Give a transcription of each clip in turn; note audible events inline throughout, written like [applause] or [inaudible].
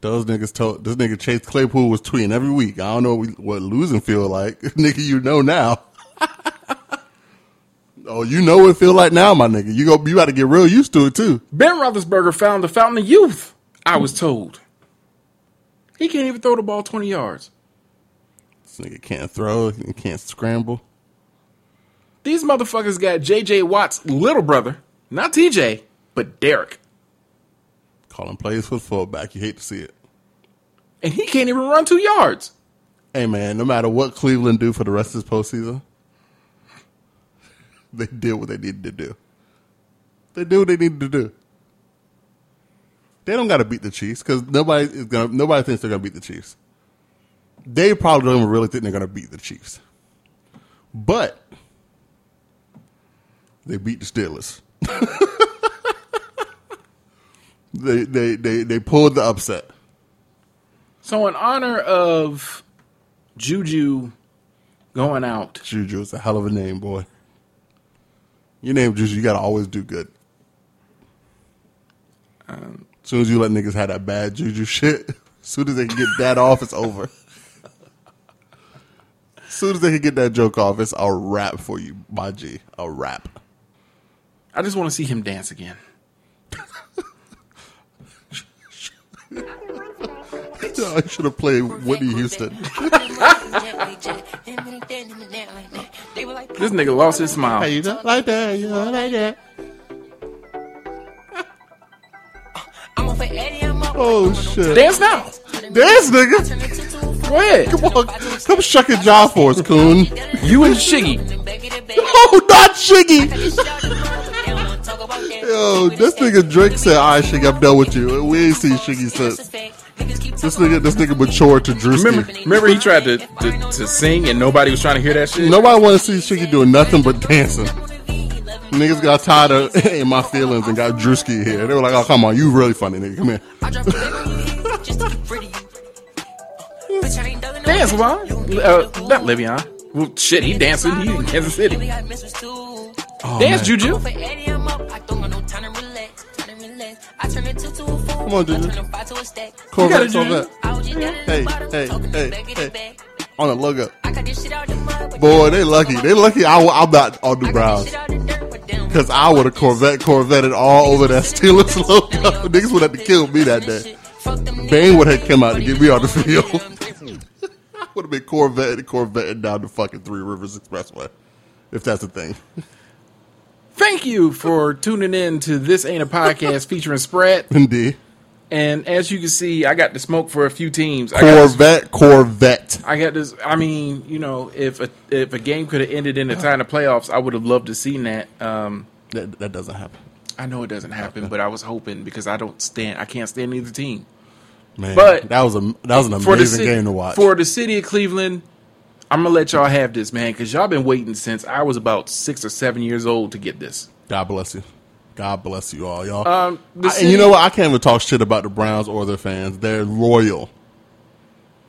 Those niggas told this nigga Chase Claypool was tweeting every week. I don't know what, what losing feel like, [laughs] nigga. You know now. [laughs] oh, you know what it feel like now, my nigga. You go, you got to get real used to it too. Ben Roethlisberger found the fountain of youth. I was told. He can't even throw the ball twenty yards. This nigga can't throw. He can't scramble. These motherfuckers got J.J. Watt's little brother, not T.J., but Derek, Calling plays for the fullback. You hate to see it. and he can't even run two yards. Hey man, no matter what Cleveland do for the rest of this postseason, they did what they needed to do. They do what they needed to do. They don't got to beat the Chiefs because nobody is gonna. Nobody thinks they're gonna beat the Chiefs. They probably don't even really think they're gonna beat the Chiefs, but they beat the Steelers. [laughs] they they they they pulled the upset. So, in honor of Juju going out, Juju is a hell of a name, boy. Your name Juju, you gotta always do good. Um, as soon as you let niggas have that bad Juju shit, [laughs] as soon as they can get that off, it's over. As soon as they can get that joke off, it's a rap for you, my G. A rap. I just want to see him dance again. I should have played Whitney Houston. [laughs] This nigga lost his smile. Hey, you know, like that, you know, like that. Oh shit! Dance now. Dance, nigga. Go ahead. Come on, come shuck your jaw for us, coon. You and Shiggy. [laughs] Oh, not Shiggy. Yo, this nigga Drake said, "All right, Shiggy, I'm done with you." We ain't seen Shiggy since. This nigga, this nigga matured to Drewski. Remember, remember he tried to, to, to sing and nobody was trying to hear that shit? Nobody want to see Shiggy doing nothing but dancing. Niggas got tired of [laughs] in my feelings and got Drewski here. They were like, "Oh, come on, you really funny, nigga. Come here." Dance, Levon. Uh, not Le'Veon. Well, shit, he dancing. He in Kansas City. Oh, Dance, man. Juju. Come on, Juju. Corvette, Corvette. Hey, hey, hey, hey. On a the up. Boy, they lucky. They lucky I, am not on the Browns. Because I would have Corvette Corvetted all over that Steelers logo. [laughs] Niggas would have to kill me that day. Bane would have come out to get me on the field. I [laughs] would have been Corvette Corvetting down the fucking Three Rivers Expressway. If that's a thing. Thank you for tuning in to This Ain't a Podcast featuring Spread. [laughs] Indeed. And as you can see, I got to smoke for a few teams. I got Corvette Corvette. I got this. I mean, you know, if a if a game could have ended in the time of playoffs, I would have loved to seen that. Um, That, that doesn't happen. I know it doesn't happen, but I was hoping because I don't stand. I can't stand either team. Man, But- that was a that was an the amazing ci- game to watch. for the city of Cleveland. I'm gonna let y'all have this, man, because y'all been waiting since I was about six or seven years old to get this. God bless you. God bless you all, y'all. Um, I- city, and you know what? I can't even talk shit about the Browns or their fans. They're loyal.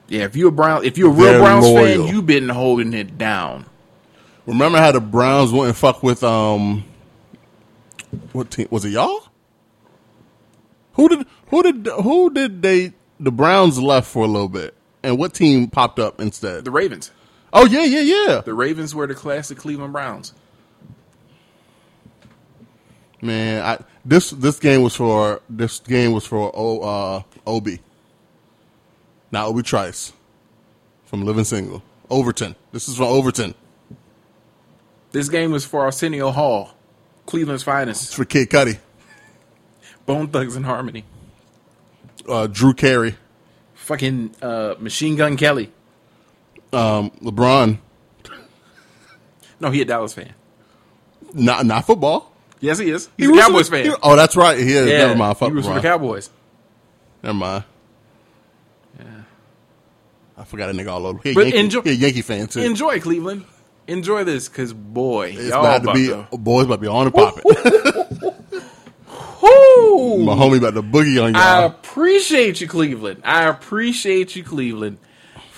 Yeah, if you're a Brown, if you're a real They're Browns loyal. fan, you've been holding it down. Remember how the Browns went and fuck with um, what team was it? Y'all? Who did who did who did they? The Browns left for a little bit, and what team popped up instead? The Ravens. Oh yeah, yeah, yeah. The Ravens were the classic Cleveland Browns. Man, I, this this game was for this game was for o, uh, Obi, not Obie Trice, from Living Single. Overton. This is from Overton. This game was for Arsenio Hall, Cleveland's finest. It's for Kid Cudi, Bone Thugs and Harmony. uh, Drew Carey, Fucking uh, Machine Gun Kelly. um, LeBron. No, he a Dallas fan. Not not football. Yes, he is. He's He a Cowboys fan. he- oh, that's right. He is. yeah, Never mind. Fuck he was for the Cowboys. Never mind. Yeah. I forgot a nigga all over. He a But Yankee, enjoy- he a Yankee fan too. Enjoy Cleveland. Enjoy this, cause boy, it's y'all about to be to. boys about to be on and popping. My homie about to boogie on y'all. I appreciate you, Cleveland. I appreciate you, Cleveland,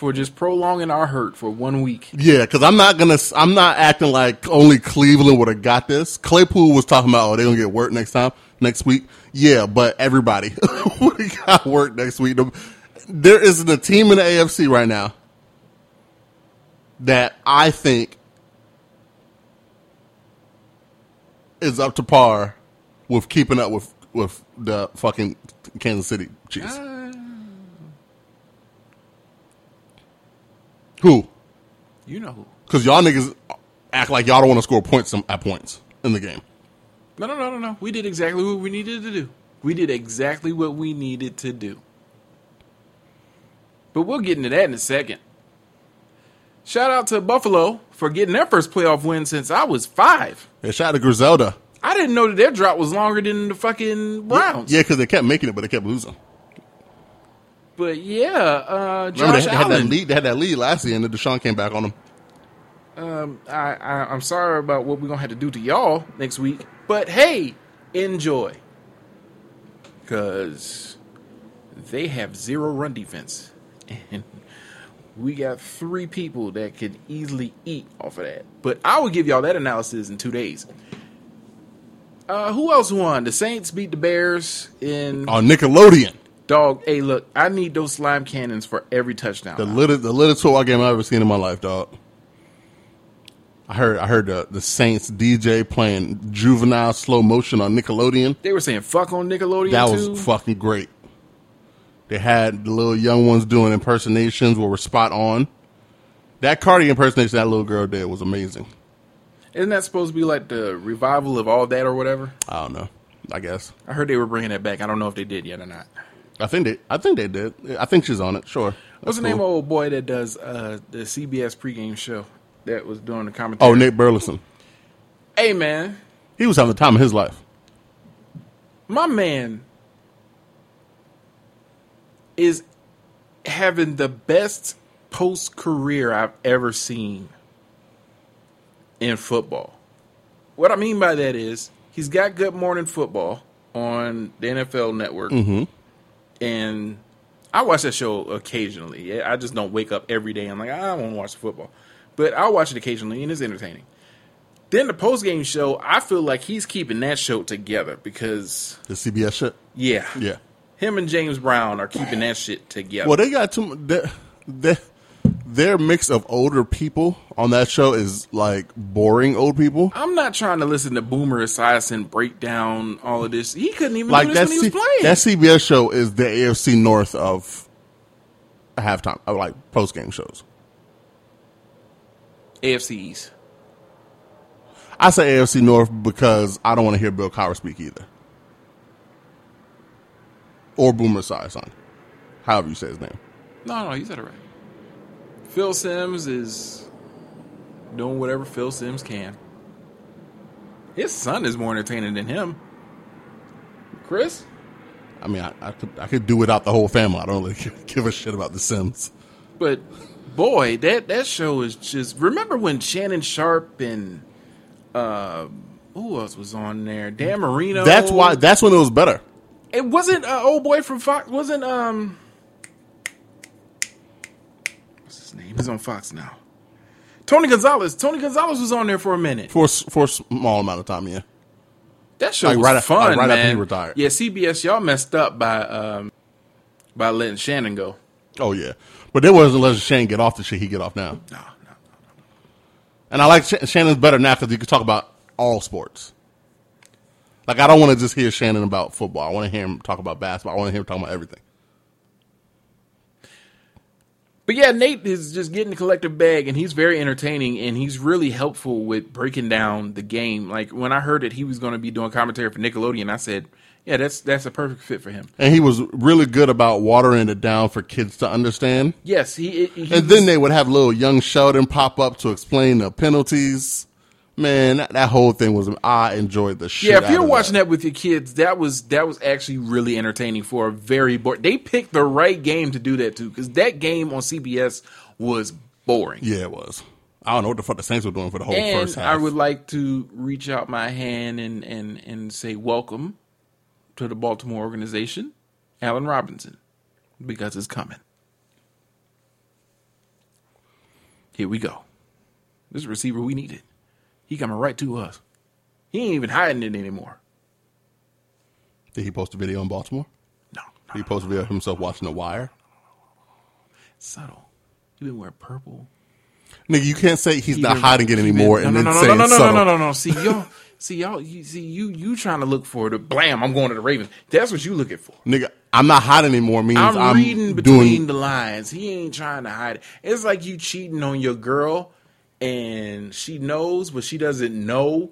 for just prolonging our hurt for one week. Yeah, because I'm not gonna. I'm not acting like only Cleveland would have got this. Claypool was talking about, oh, they're gonna get work next time, next week. Yeah, but everybody [laughs] have got work next week. There isn't a team in the AFC right now that I think is up to par with keeping up with with the fucking Kansas City Chiefs. Uh, Who? You know who? Because y'all niggas act like y'all don't want to score points at points in the game. No, no, no, no, no. We did exactly what we needed to do. We did exactly what we needed to do. But we'll get into that in a second. Shout out to Buffalo for getting their first playoff win since I was five. Yeah, shout out to Griselda. I didn't know that their drop was longer than the fucking Browns. Yeah, because they kept making it, but they kept losing. But yeah, uh, Josh Remember they, they Allen. Had that lead, they had that lead last year, and then Deshaun came back on them. Um, I, I I'm sorry about what we're gonna have to do to y'all next week, but hey, enjoy, because they have zero run defense, and we got three people that could easily eat off of that. But I will give y'all that analysis in two days. Uh, who else won? The Saints beat the Bears in on Nickelodeon. Dog, hey, look, I need those slime cannons for every touchdown. The little, the little football game I've ever seen in my life, dog. I heard, I heard the, the Saints DJ playing juvenile slow motion on Nickelodeon. They were saying "fuck" on Nickelodeon. That too. was fucking great. They had the little young ones doing impersonations, where were spot on. That Cardi impersonation that little girl did was amazing. Isn't that supposed to be like the revival of all that or whatever? I don't know. I guess I heard they were bringing that back. I don't know if they did yet or not. I think they. I think they did. I think she's on it. Sure. That's What's the cool. name of old boy that does uh, the CBS pregame show that was doing the commentary? Oh, Nate Burleson. Hey man, he was having the time of his life. My man is having the best post career I've ever seen in football. What I mean by that is he's got Good Morning Football on the NFL Network. Mm-hmm and I watch that show occasionally. I just don't wake up every day. I'm like, I want to watch football, but I'll watch it occasionally, and it's entertaining. Then the post game show, I feel like he's keeping that show together because the CBS shit. Yeah, yeah. Him and James Brown are keeping that shit together. Well, they got too. They, they, their mix of older people on that show is like boring old people. I'm not trying to listen to Boomer Esiason break down all of this. He couldn't even like do this when he was playing. That CBS show is the AFC North of halftime, of like post game shows. AFC East. I say AFC North because I don't want to hear Bill Cowher speak either, or Boomer Esiason, however you say his name. No, no, you said it right. Phil Simms is doing whatever Phil Simms can. His son is more entertaining than him. Chris? I mean, I, I, could I could do without the whole family. I don't really [laughs] give a shit about the Simms. But boy, that that show is just. Remember when Shannon Sharpe and uh, who else was on there? Dan Marino. That's why. That's when it was better. It wasn't uh, old boy from Fox. Wasn't um name? He's on Fox now. Tony Gonzalez. Tony Gonzalez was on there for a minute. For for a small amount of time, yeah. That show like was right fun, like right man. after he retired. Yeah, CBS, y'all messed up by um, by letting Shannon go. Oh yeah, but there wasn't letting Shannon get off the shit he get off now. No, no, no, no. And I like Sh- Shannon's better now because you can talk about all sports. Like I don't want to just hear Shannon about football. I want to hear him talk about basketball. I want to hear him talk about everything. But yeah, Nate is just getting the collective bag, and he's very entertaining, and he's really helpful with breaking down the game. Like when I heard that he was going to be doing commentary for Nickelodeon, I said, "Yeah, that's that's a perfect fit for him." And he was really good about watering it down for kids to understand. Yes, he. he and was, then they would have little young Sheldon pop up to explain the penalties. Man, that, that, whole thing was I enjoyed the shit. Yeah, if you're watching that. that. with your kids, that was that was actually really entertaining for a very boring. They picked the right game to do that too, because that game on CBS was boring. Yeah, it was. I don't know what the fuck the Saints were doing for the whole and first half. I would like to reach out my hand and and and say welcome to the Baltimore organization, Allen Robinson, because it's coming. Here we go. This receiver we needed. He coming right to us. He ain't even hiding it anymore. Did he post a video in Baltimore? No. Did he posted a video of himself watching The Wire? Subtle. He been wearing purple. Nigga, you can't say he's He not been- hiding it anymore been- and no, then no, no, saying no, no, subtle. no, no, no, no. See y'all. [laughs] See y'all. You see you. You trying to look for the blam? I'm going to the Ravens. That's what you looking for. Nigga, I'm not hiding anymore means I'm, I'm, reading between doing. the lines. He ain't trying to hide it. It's like you cheating on your girl and she knows, but she doesn't know.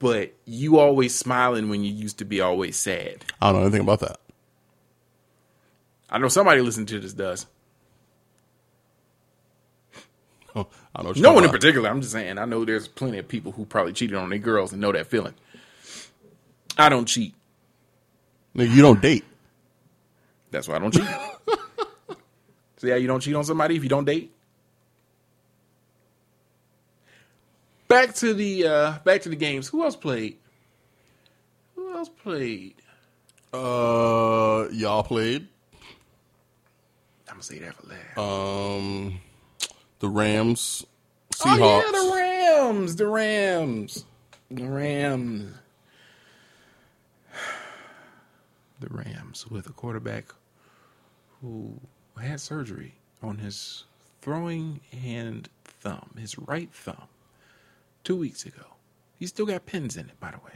But you always smiling when you used to be always sad. I don't know anything about that. I know somebody listening to this does. Oh, [laughs] I know No one in particular. I'm just saying. I know there's plenty of people who probably cheated on their girls and know that feeling. I don't cheat. Nigga, you don't date. That's why I don't cheat. [laughs] See how you don't cheat on somebody if you don't date? Back to the uh back to the games. Who else played? Who else played? Uh, y'all played. I'm gonna say that for last. Um, the Rams, oh yeah, the Rams. The Rams. The Rams. [sighs] The Rams with a quarterback who had surgery on his throwing hand thumb, his right thumb, two weeks ago. He still got pins in it, by the way.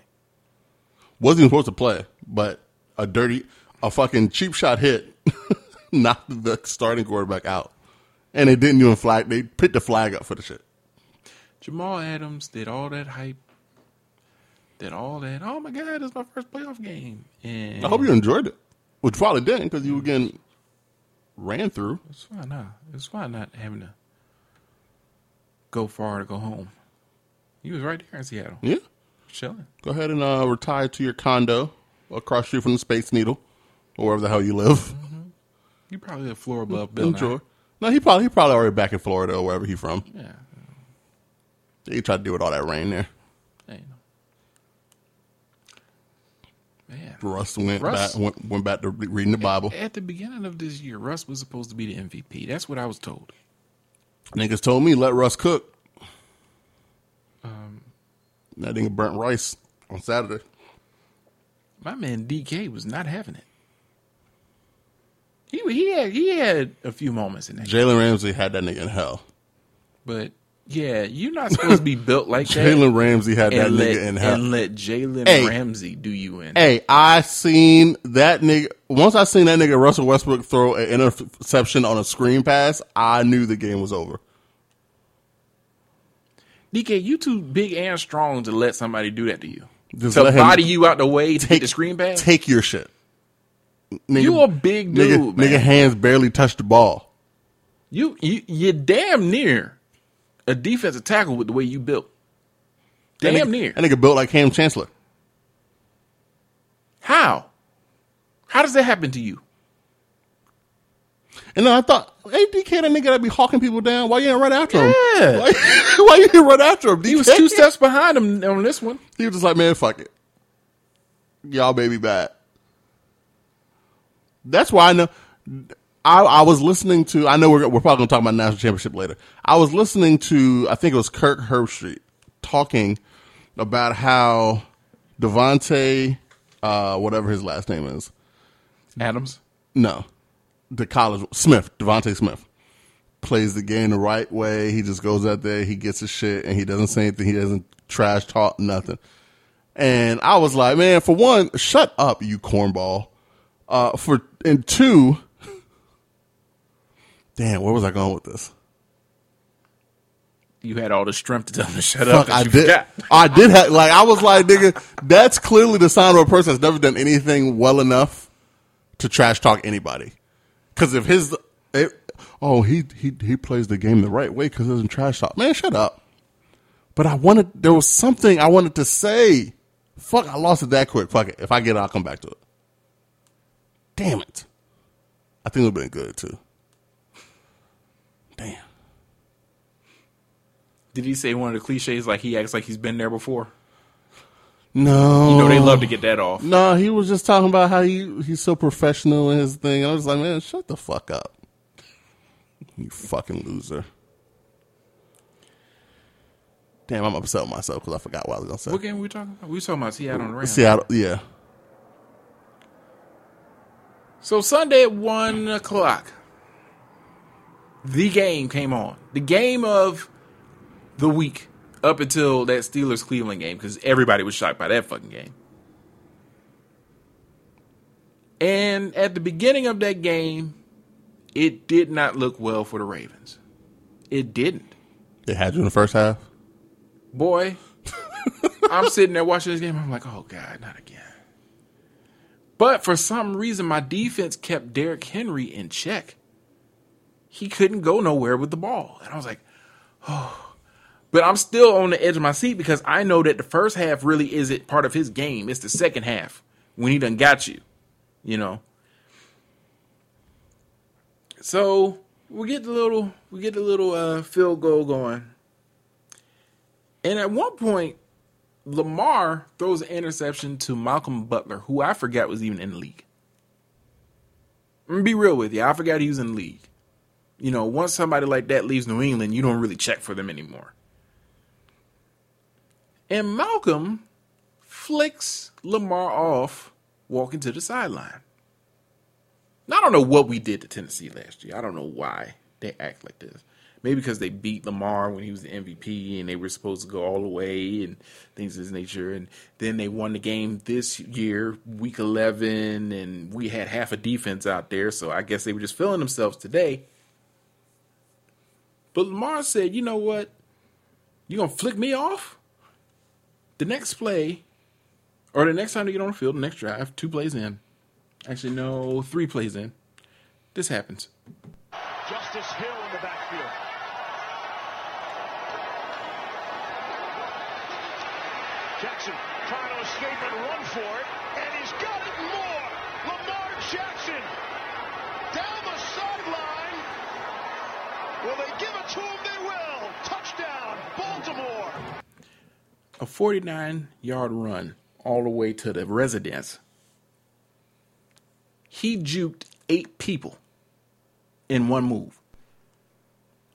Wasn't even supposed to play, but a dirty, a fucking cheap shot hit [laughs] knocked the starting quarterback out. And they didn't even flag, they picked the flag up for the shit. Jamal Adams did all that hype, did all that. Oh my God, it's my first playoff game. And I hope you enjoyed it. Which probably didn't because you were getting ran through. It's fine now. It's fine not having to go far to go home. He was right there in Seattle, Yeah. chilling. Go ahead and uh, retire to your condo across street from the Space Needle or wherever the hell you live. You probably a floor above Bill. Enjoy. Nye. No, he probably he probably already back in Florida or wherever he from. Yeah, He tried to deal with all that rain there. yeah, you know. Man, Russ went Russ- back went, went back to reading the Bible. at the beginning of this year, Russ was supposed to be the MVP. That's what I was told. Niggas told me let Russ cook. That nigga burnt rice on Saturday. My man DK was not having it. He he had he had a few moments in that, Jalen Ramsey had that nigga in hell. but yeah, you're not supposed to be built like that. Jalen Ramsey had that let, nigga in hell. and let Jalen Hey. Ramsey do you in. Hey, I seen that nigga. Once I seen that nigga Russell Westbrook throw an interception on a screen pass, I knew the game was over. DK, you too big and strong to let somebody do that to you. Just to body you out the way to Take the screen pass. Take your shit. Nigga, you a big dude, nigga, man. nigga hands barely touch the ball. You you you damn near a defensive tackle with the way you built. That Damn nigga- near. That nigga built like Kam Chancellor. How? How does that happen to you? And then I thought, hey, DK, that nigga that be hawking people down. Why you didn't run after him? Yeah. [laughs] Why, why you didn't run after him? He was two steps behind him on this one. He was just like, man, fuck it. Y'all baby bad. That's why I know. I, I was listening to. I know we're we're probably gonna talk about national championship later. I was listening to. I think it was Kirk Herbstreit talking about how DeVonta, uh, whatever his last name is, Adams. no, the college Smith, DeVonta Smith, plays the game the right way. He just goes out there, he gets his shit, and he doesn't say anything. He doesn't trash talk nothing. And I was like, man, for one, shut up, you cornball. Uh, for and two, [laughs] damn, where was I going with this? You had all the strength to tell him to shut up. I did. forgot. I did have like I was like, nigga, that's clearly the sign of a person that's never done anything well enough to trash talk anybody. Because if his, it, oh, he he he plays the game the right way because he doesn't trash talk. Man, shut up. But I wanted there was something I wanted to say. Fuck, I lost it that quick. Fuck it. If I get it, I'll come back to it. Damn it. I think it would have been good too. Damn. Did he say one of the cliches like he acts like he's been there before? No. You know they love to get that off. No, he was just talking about how he he's so professional in his thing. and I was like, man, shut the fuck up. You fucking loser. Damn, I'm upset with myself because I forgot what I was gonna say. What game were we talking about? We were talking about Seattle and Rams. Seattle, yeah. So Sunday at one o'clock, the game came on. The game of the week up until that Steelers Cleveland game because everybody was shocked by that fucking game. And at the beginning of that game, it did not look well for the Ravens. It didn't. They had you in the first half. Boy, [laughs] I'm sitting there watching this game. I'm like, oh God, not again. But for some reason, my defense kept Derrick Henry in check. He couldn't go nowhere with the ball. And I was like, oh. But I'm still on the edge of my seat because I know that the first half really isn't part of his game. It's the second half when he done got you, you know. So we get the little we get the little uh, field goal going. And at one point, Lamar throws an interception to Malcolm Butler, who I forgot was even in the league. I'm be real with you. I forgot he was in the league. You know, once somebody like that leaves New England, you don't really check for them anymore. And Malcolm flicks Lamar off walking to the sideline. Now, I don't know what we did to Tennessee last year. I don't know why they act like this. Maybe because they beat Lamar when he was the MVP and they were supposed to go all the way and things of this nature. And then they won the game this year, week 11, and we had half a defense out there. So I guess they were just feeling themselves today. But Lamar said, you know what? You're going to flick me off? The next play, or the next time they get on the field, the next drive, two plays in. Actually, no, three plays in. This happens. Justice Hill in the backfield. Jackson trying to escape and run for it, and he's got it more. Lamar Jackson down the sideline. Will they give A 49 yard run all the way to the residence. He juked eight people in one move.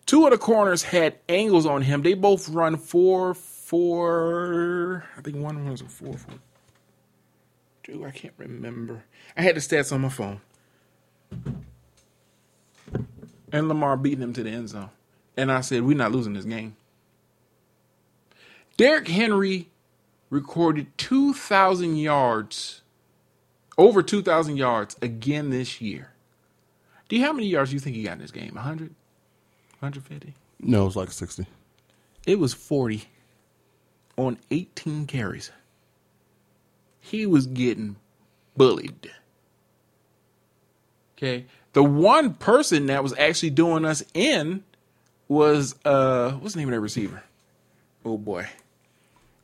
Two of the corners had angles on him. They both run four four. I think one was a four four. Dude, I can't remember. I had the stats on my phone. And Lamar beating him to the end zone. And I said, we're not losing this game. Derrick Henry recorded 2,000 yards, over 2,000 yards again this year. Do you how many yards do you think he got in this game? 100? 150? No, it was like 60. It was 40 on 18 carries. He was getting bullied. Okay. The one person that was actually doing us in was uh what's the name of that receiver? Oh boy.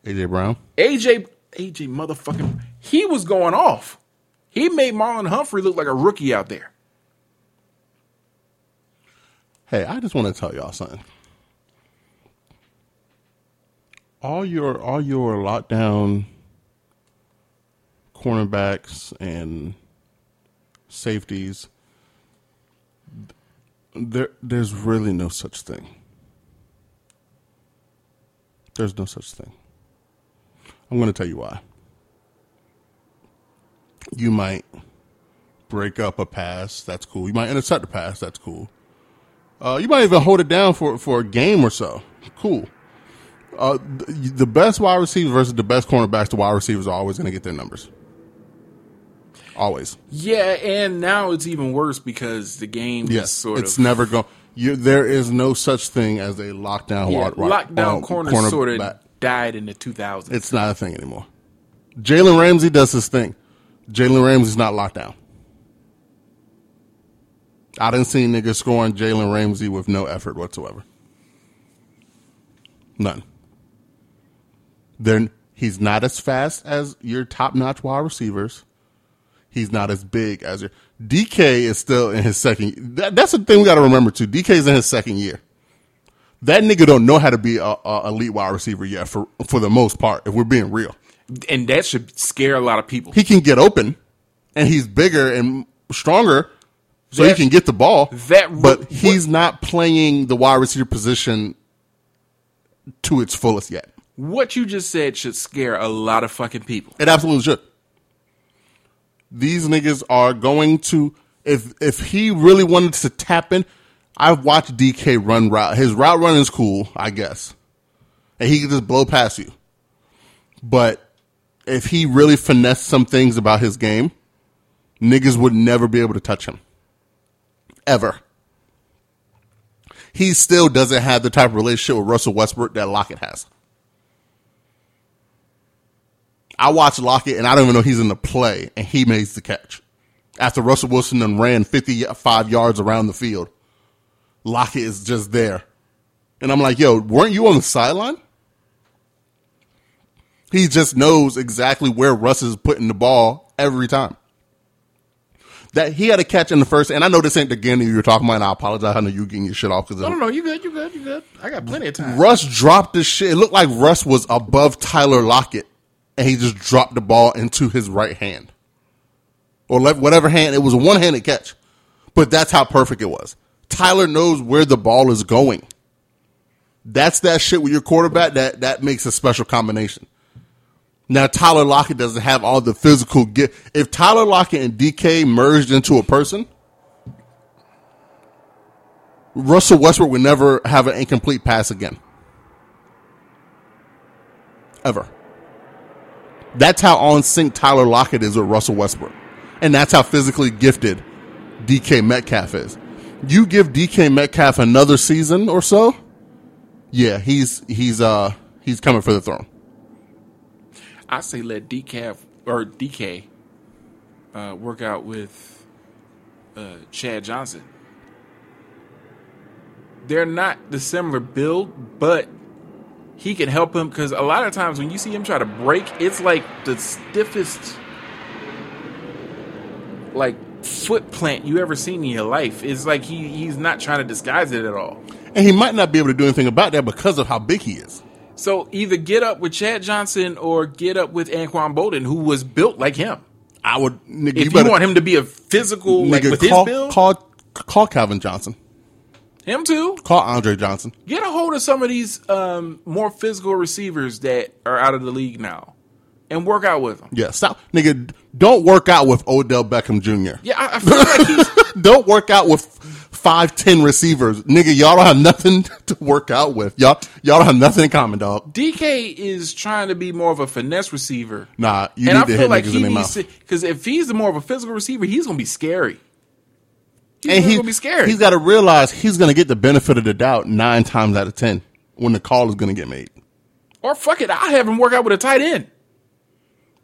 AJ Brown. AJ AJ motherfucking he was going off. He made Marlon Humphrey look like a rookie out there. Hey, I just want to tell y'all something. all your all your lockdown cornerbacks and safeties there there's really no such thing. There's no such thing. I'm going to tell you why. You might break up a pass, that's cool. You might intercept a pass, that's cool. Uh, you might even hold it down for for a game or so. Cool uh, the best wide receiver versus the best cornerbacks, the wide receivers are always going to get their numbers. Always. Yeah, and now it's even worse because the game yes, sort it's of. It's never going. There is no such thing as a lockdown. Yeah, wide, lockdown um, corner, corner sort of. Died in the 2000s. It's not a thing anymore. Jalen Ramsey does his thing. Jalen Ramsey's not locked down. I didn't see niggas scoring Jalen Ramsey with no effort whatsoever. None. Then he's not as fast as your top notch wide receivers. He's not as big as your DK is still in his second. That, that's the thing we got to remember too. DK is in his second year. That nigga don't know how to be a, a elite wide receiver yet for for the most part. If we're being real, and that should scare a lot of people. He can get open, and he's bigger and stronger, so that, he can get the ball. That, but he's not playing the wide receiver position to its fullest yet. What you just said should scare a lot of fucking people. It absolutely should. These niggas are going to if if he really wanted to tap in. I've watched DK run route. His route run is cool, I guess, and he can just blow past you. But if he really finessed some things about his game, niggas would never be able to touch him. Ever. He still doesn't have the type of relationship with Russell Westbrook that Lockett has. I watched Lockett and I don't even know he's in the play and he makes the catch. After Russell Wilson then ran 55 yards around the field, Lockett is just there. And I'm like, yo, weren't you on the sideline? He just knows exactly where Russ is putting the ball every time. That he had a catch in the first, and I know this ain't the game you were talking about, and I apologize. I know you getting your shit off because No, no, no, you good, you good, you good. I got plenty of time. Russ dropped the shit. It looked like Russ was above Tyler Lockett, and he just dropped the ball into his right hand, or left, whatever hand. It was a one-handed catch, but that's how perfect it was. Tyler knows where the ball is going. That's that shit with your quarterback that that makes a special combination. Now Tyler Lockett doesn't have all the physical get. If Tyler Lockett and DK merged into a person, Russell Westbrook would never have an incomplete pass again. Ever. That's how on sync Tyler Lockett is with Russell Westbrook. And that's how physically gifted DK Metcalf is. You give DK Metcalf another season or so, yeah, he's he's uh he's coming for the throne. I say let DK or DK uh, work out with uh, Chad Johnson. They're not the similar build, but he can help him because a lot of times when you see him try to break, it's like the stiffest like foot plant you ever seen in your life. It's like he he's not trying to disguise it at all. And he might not be able to do anything about that because of how big he is. So either get up with Chad Johnson or get up with Anquan Boldin, who was built like him. I would. Nigga, If you, better- want him to be a physical, like nigga, with call, his build, call call Calvin Johnson. him too. Call Andre Johnson. Get a hold of some of these um, more physical receivers that are out of the league now, and work out with them. Yeah, stop, nigga. Don't work out with Odell Beckham Jr. Yeah, I, I [laughs] feel like he's don't work out with five ten receivers, nigga. Y'all don't have nothing [laughs] to work out with. Y'all y'all don't have nothing in common, dog. DK is trying to be more of a finesse receiver. Nah, you and need I to feel hit like niggas he in their needs mouth. because if he's the more of a physical receiver, he's gonna be scary. He's and really he, gonna be scary. He's got to realize he's going to get the benefit of the doubt nine times out of ten when the call is going to get made. or fuck it, I'll have him work out with a tight end.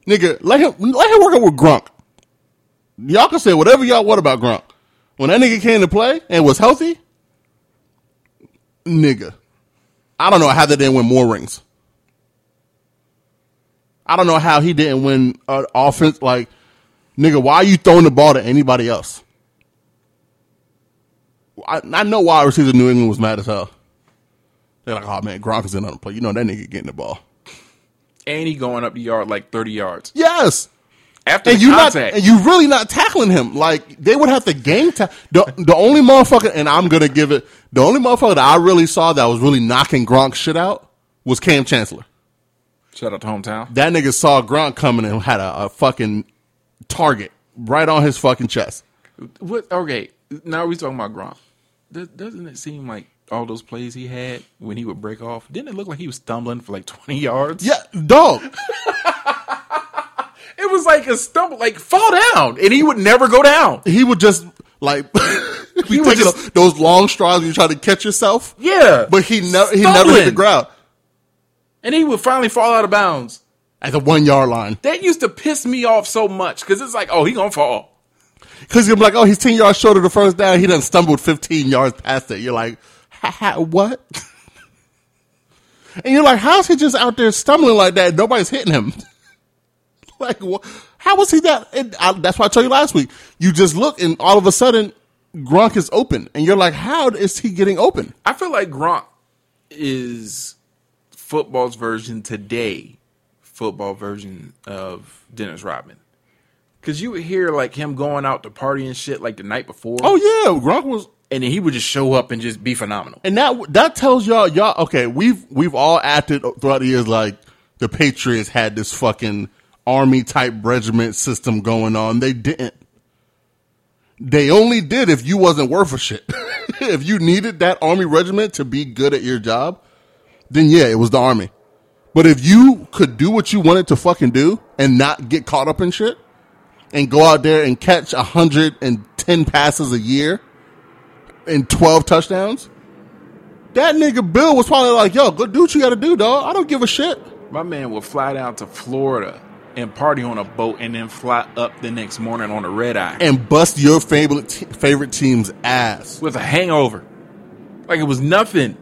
Nigga, let him let him work out with Gronk. Y'all can say whatever y'all want about Gronk. When that nigga came to play and was healthy, nigga, I don't know how they didn't win more rings. I don't know how he didn't win an offense. Like, nigga, why are you throwing the ball to anybody else? I, I know why receiver New England was mad as hell. They're like, oh man, Gronk is in on the play. You know that nigga getting the ball. And he going up the yard like thirty yards Yes. after and you not and you really not tackling him. Like they would have to game ta- the the only motherfucker, and I'm gonna give it the only motherfucker that I really saw that was really knocking Gronk shit out was Kam Chancellor. Shout out to hometown. That nigga saw Gronk coming and had a, a fucking target right on his fucking chest. What? Okay, now we talking about Gronk. Does- Doesn't it seem like all those plays he had when he would break off? Didn't it look like he was stumbling for like twenty yards? Yeah, dog. [laughs] it was like a stumble, like fall down, and he would never go down. He would just like [laughs] he would just- those long strides you try to catch yourself. Yeah, But he never he never hit the ground and he would finally fall out of bounds. at the one yard line. That used to piss me off so much because it's like, oh, he gonna fall. Because you're like, oh, he's 10 yards short of the first down. He done stumbled 15 yards past it. You're like, what? [laughs] and you're like, how's he just out there stumbling like that? Nobody's hitting him. [laughs] like, wh- how was he that? And I, that's why I told you last week. You just look and all of a sudden, Gronk is open. And you're like, how is he getting open? I feel like Gronk is football's version today, football version of Dennis Rodman. Because you would hear like him going out to party and shit like the night before. Oh, yeah. Gronk was, and then he would just show up and just be phenomenal. And that that tells y'all y'all okay, we've we've all acted throughout the years like the Patriots had this fucking army type regiment system going on. They didn't. They only did if you wasn't worth a shit. [laughs] if you needed that army regiment to be good at your job, then yeah, it was the army. But if you could do what you wanted to fucking do and not get caught up in shit and go out there and catch 110 passes a year and 12 touchdowns, that nigga Bill was probably like, yo, go do what you gotta do, dog. I don't give a shit. My man will fly down to Florida and party on a boat and then fly up the next morning on a red eye and bust your favorite te- favorite team's ass with a hangover. Like it was nothing.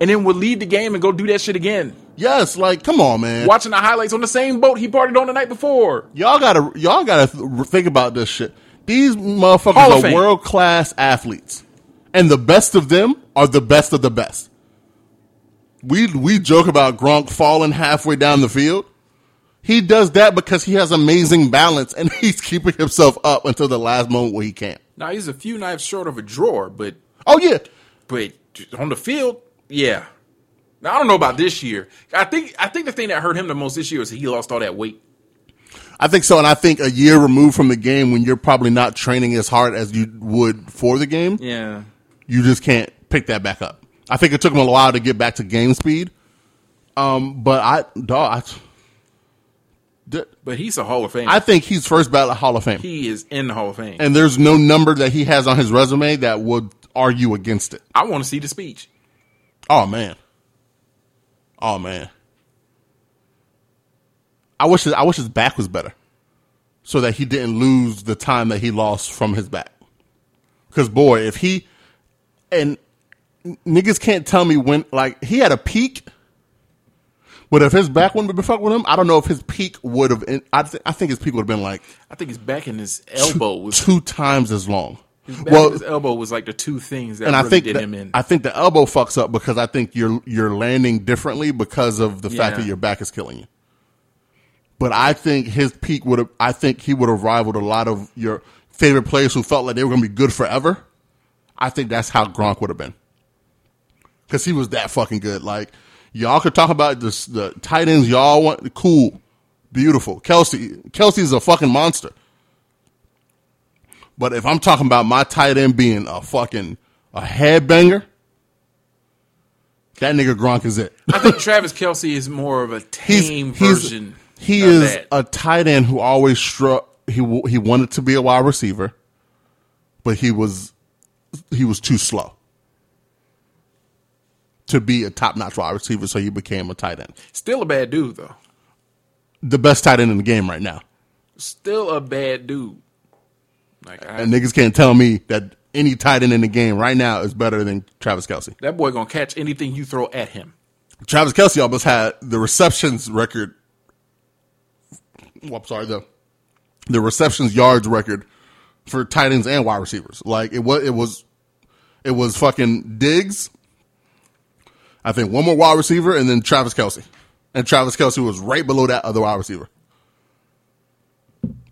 And then would lead the game and go do that shit again. Yes, like come on, man. Watching the highlights on the same boat he partied on the night before. Y'all gotta y'all gotta th- think about this shit. These motherfuckers are world class athletes, and the best of them are the best of the best. We we joke about Gronk falling halfway down the field. He does that because he has amazing balance and [laughs] he's keeping himself up until the last moment where he can't. Now he's a few knives short of a drawer, but oh yeah, but on the field, yeah. Now I don't know about this year. I think I think the thing that hurt him the most this year is he lost all that weight. I think so, and I think a year removed from the game, when you're probably not training as hard as you would for the game, yeah, you just can't pick that back up. I think it took him a while to get back to game speed. Um, but I, dog, I, but he's a Hall of Fame. I think he's first ballot Hall of Fame. He is in the Hall of Fame, and there's no number that he has on his resume that would argue against it. I want to see the speech. Oh man, oh man. I wish his, I wish his back was better, so that he didn't lose the time that he lost from his back. Because boy, if he and niggas can't tell me when like he had a peak but if his back wouldn't have been fucking with him, I don't know if his peak would have. I, th- I think his peak would have been like. I think his back and his elbow two, was two times as long. His well, his elbow was like the two things that and really I think did the, him in. I think the elbow fucks up because I think you're you're landing differently because of the yeah. fact that your back is killing you. But I think his peak would have. I think he would have rivaled a lot of your favorite players who felt like they were going to be good forever. I think that's how Gronk would have been because he was that fucking good. Like Y'all could talk about this, the tight ends y'all want. Cool. Beautiful. Kelce, Kelce's a fucking monster. But if I'm talking about my tight end being a fucking a headbanger, that nigga Gronk is it. I think Travis Kelce is more of a [laughs] tame he's, he's, version. He is that. a tight end who always struck. He he wanted to be a wide receiver, but he was he was too slow to be a top notch wide receiver, so he became a tight end. Still a bad dude though. The best tight end in the game right now. Still a bad dude. Like I, and niggas can't tell me that any tight end in the game right now is better than Travis Kelce. That boy gonna catch anything you throw at him. Travis Kelce almost had the receptions record. Well, I'm sorry, the the receptions yards record for tight ends and wide receivers. Like it was, it was, it was fucking Diggs, I think one more wide receiver and then Travis Kelce. And Travis Kelce was right below that other wide receiver.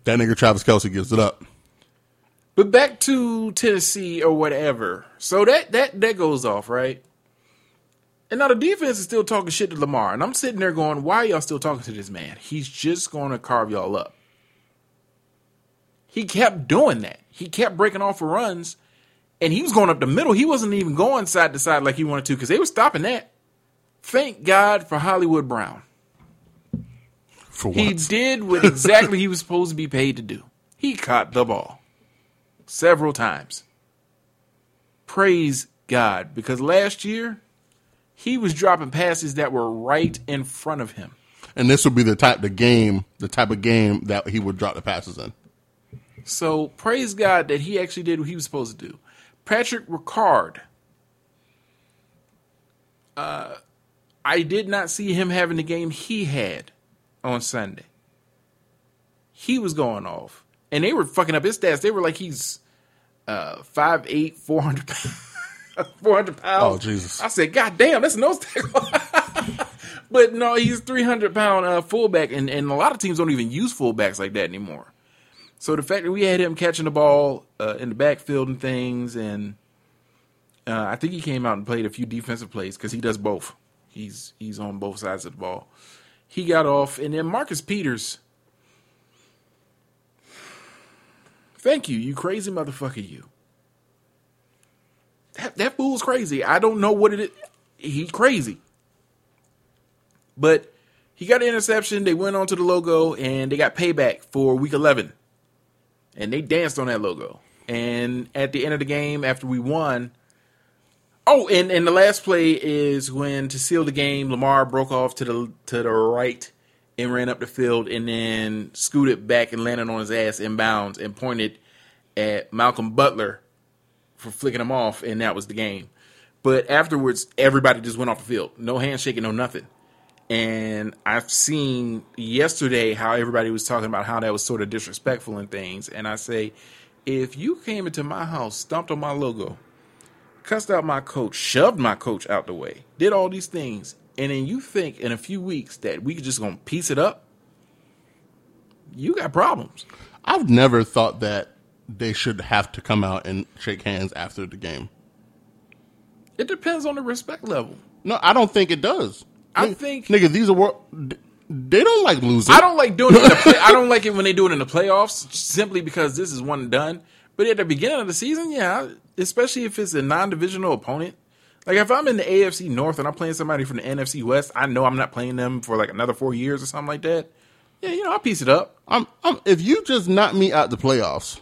That nigga Travis Kelce gives it up. But back to Tennessee or whatever. So that that that goes off, right? And now the defense is still talking shit to Lamar. And I'm sitting there going, why are y'all still talking to this man? He's just going to carve y'all up. He kept doing that. He kept breaking off runs and he was going up the middle. He wasn't even going side to side like he wanted to because they were stopping that. Thank God for Hollywood Brown. For what? He did what [laughs] exactly he was supposed to be paid to do. He caught the ball several times. Praise God because last year he was dropping passes that were right in front of him. And this would be the type the game, the type of game that he would drop the passes in. So praise God that he actually did what he was supposed to do. Patrick Ricard. Uh, I did not see him having the game he had on Sunday. He was going off. And they were fucking up his stats. They were like he's uh 5'8, 400 [laughs] 400 pounds. Oh, Jesus. I said, God damn, that's no nose tackle. [laughs] but no, he's 300 pound uh, fullback, and, and a lot of teams don't even use fullbacks like that anymore. So the fact that we had him catching the ball uh, in the backfield and things, and Uh, I think he came out and played a few defensive plays because he does both. He's he's on both sides of the ball. He got off, and then Marcus Peters. Thank you, you crazy motherfucker, you. That that fool's crazy. I don't know what it is. He's crazy. But he got an interception. They went on to the logo and they got payback for week 11. And they danced on that logo. And at the end of the game, after we won, oh, and, and the last play is when to seal the game, Lamar broke off to the to the right and ran up the field and then scooted back and landed on his ass inbounds and pointed at Malcolm Butler for flicking him off, and that was the game. But afterwards, everybody just went off the field. No handshaking, no nothing. And I've seen yesterday how everybody was talking about how that was sort of disrespectful and things. And I say, if you came into my house, stomped on my logo, cussed out my coach, shoved my coach out the way, did all these things, and then you think in a few weeks that we could just gonna piece it up, you got problems. I've never thought that they should have to come out and shake hands after the game. It depends on the respect level. No, I don't think it does. I think nigga, these are they don't like losing. I don't like doing it. In the [laughs] play, I don't like it when they do it in the playoffs, simply because this is one and done. But at the beginning of the season, yeah, especially if it's a non-divisional opponent. Like if I'm in the AFC North and I'm playing somebody from the NFC West, I know I'm not playing them for like another four years or something like that. Yeah, you know, I'll piece it up. I'm, I'm if you just knock me out the playoffs,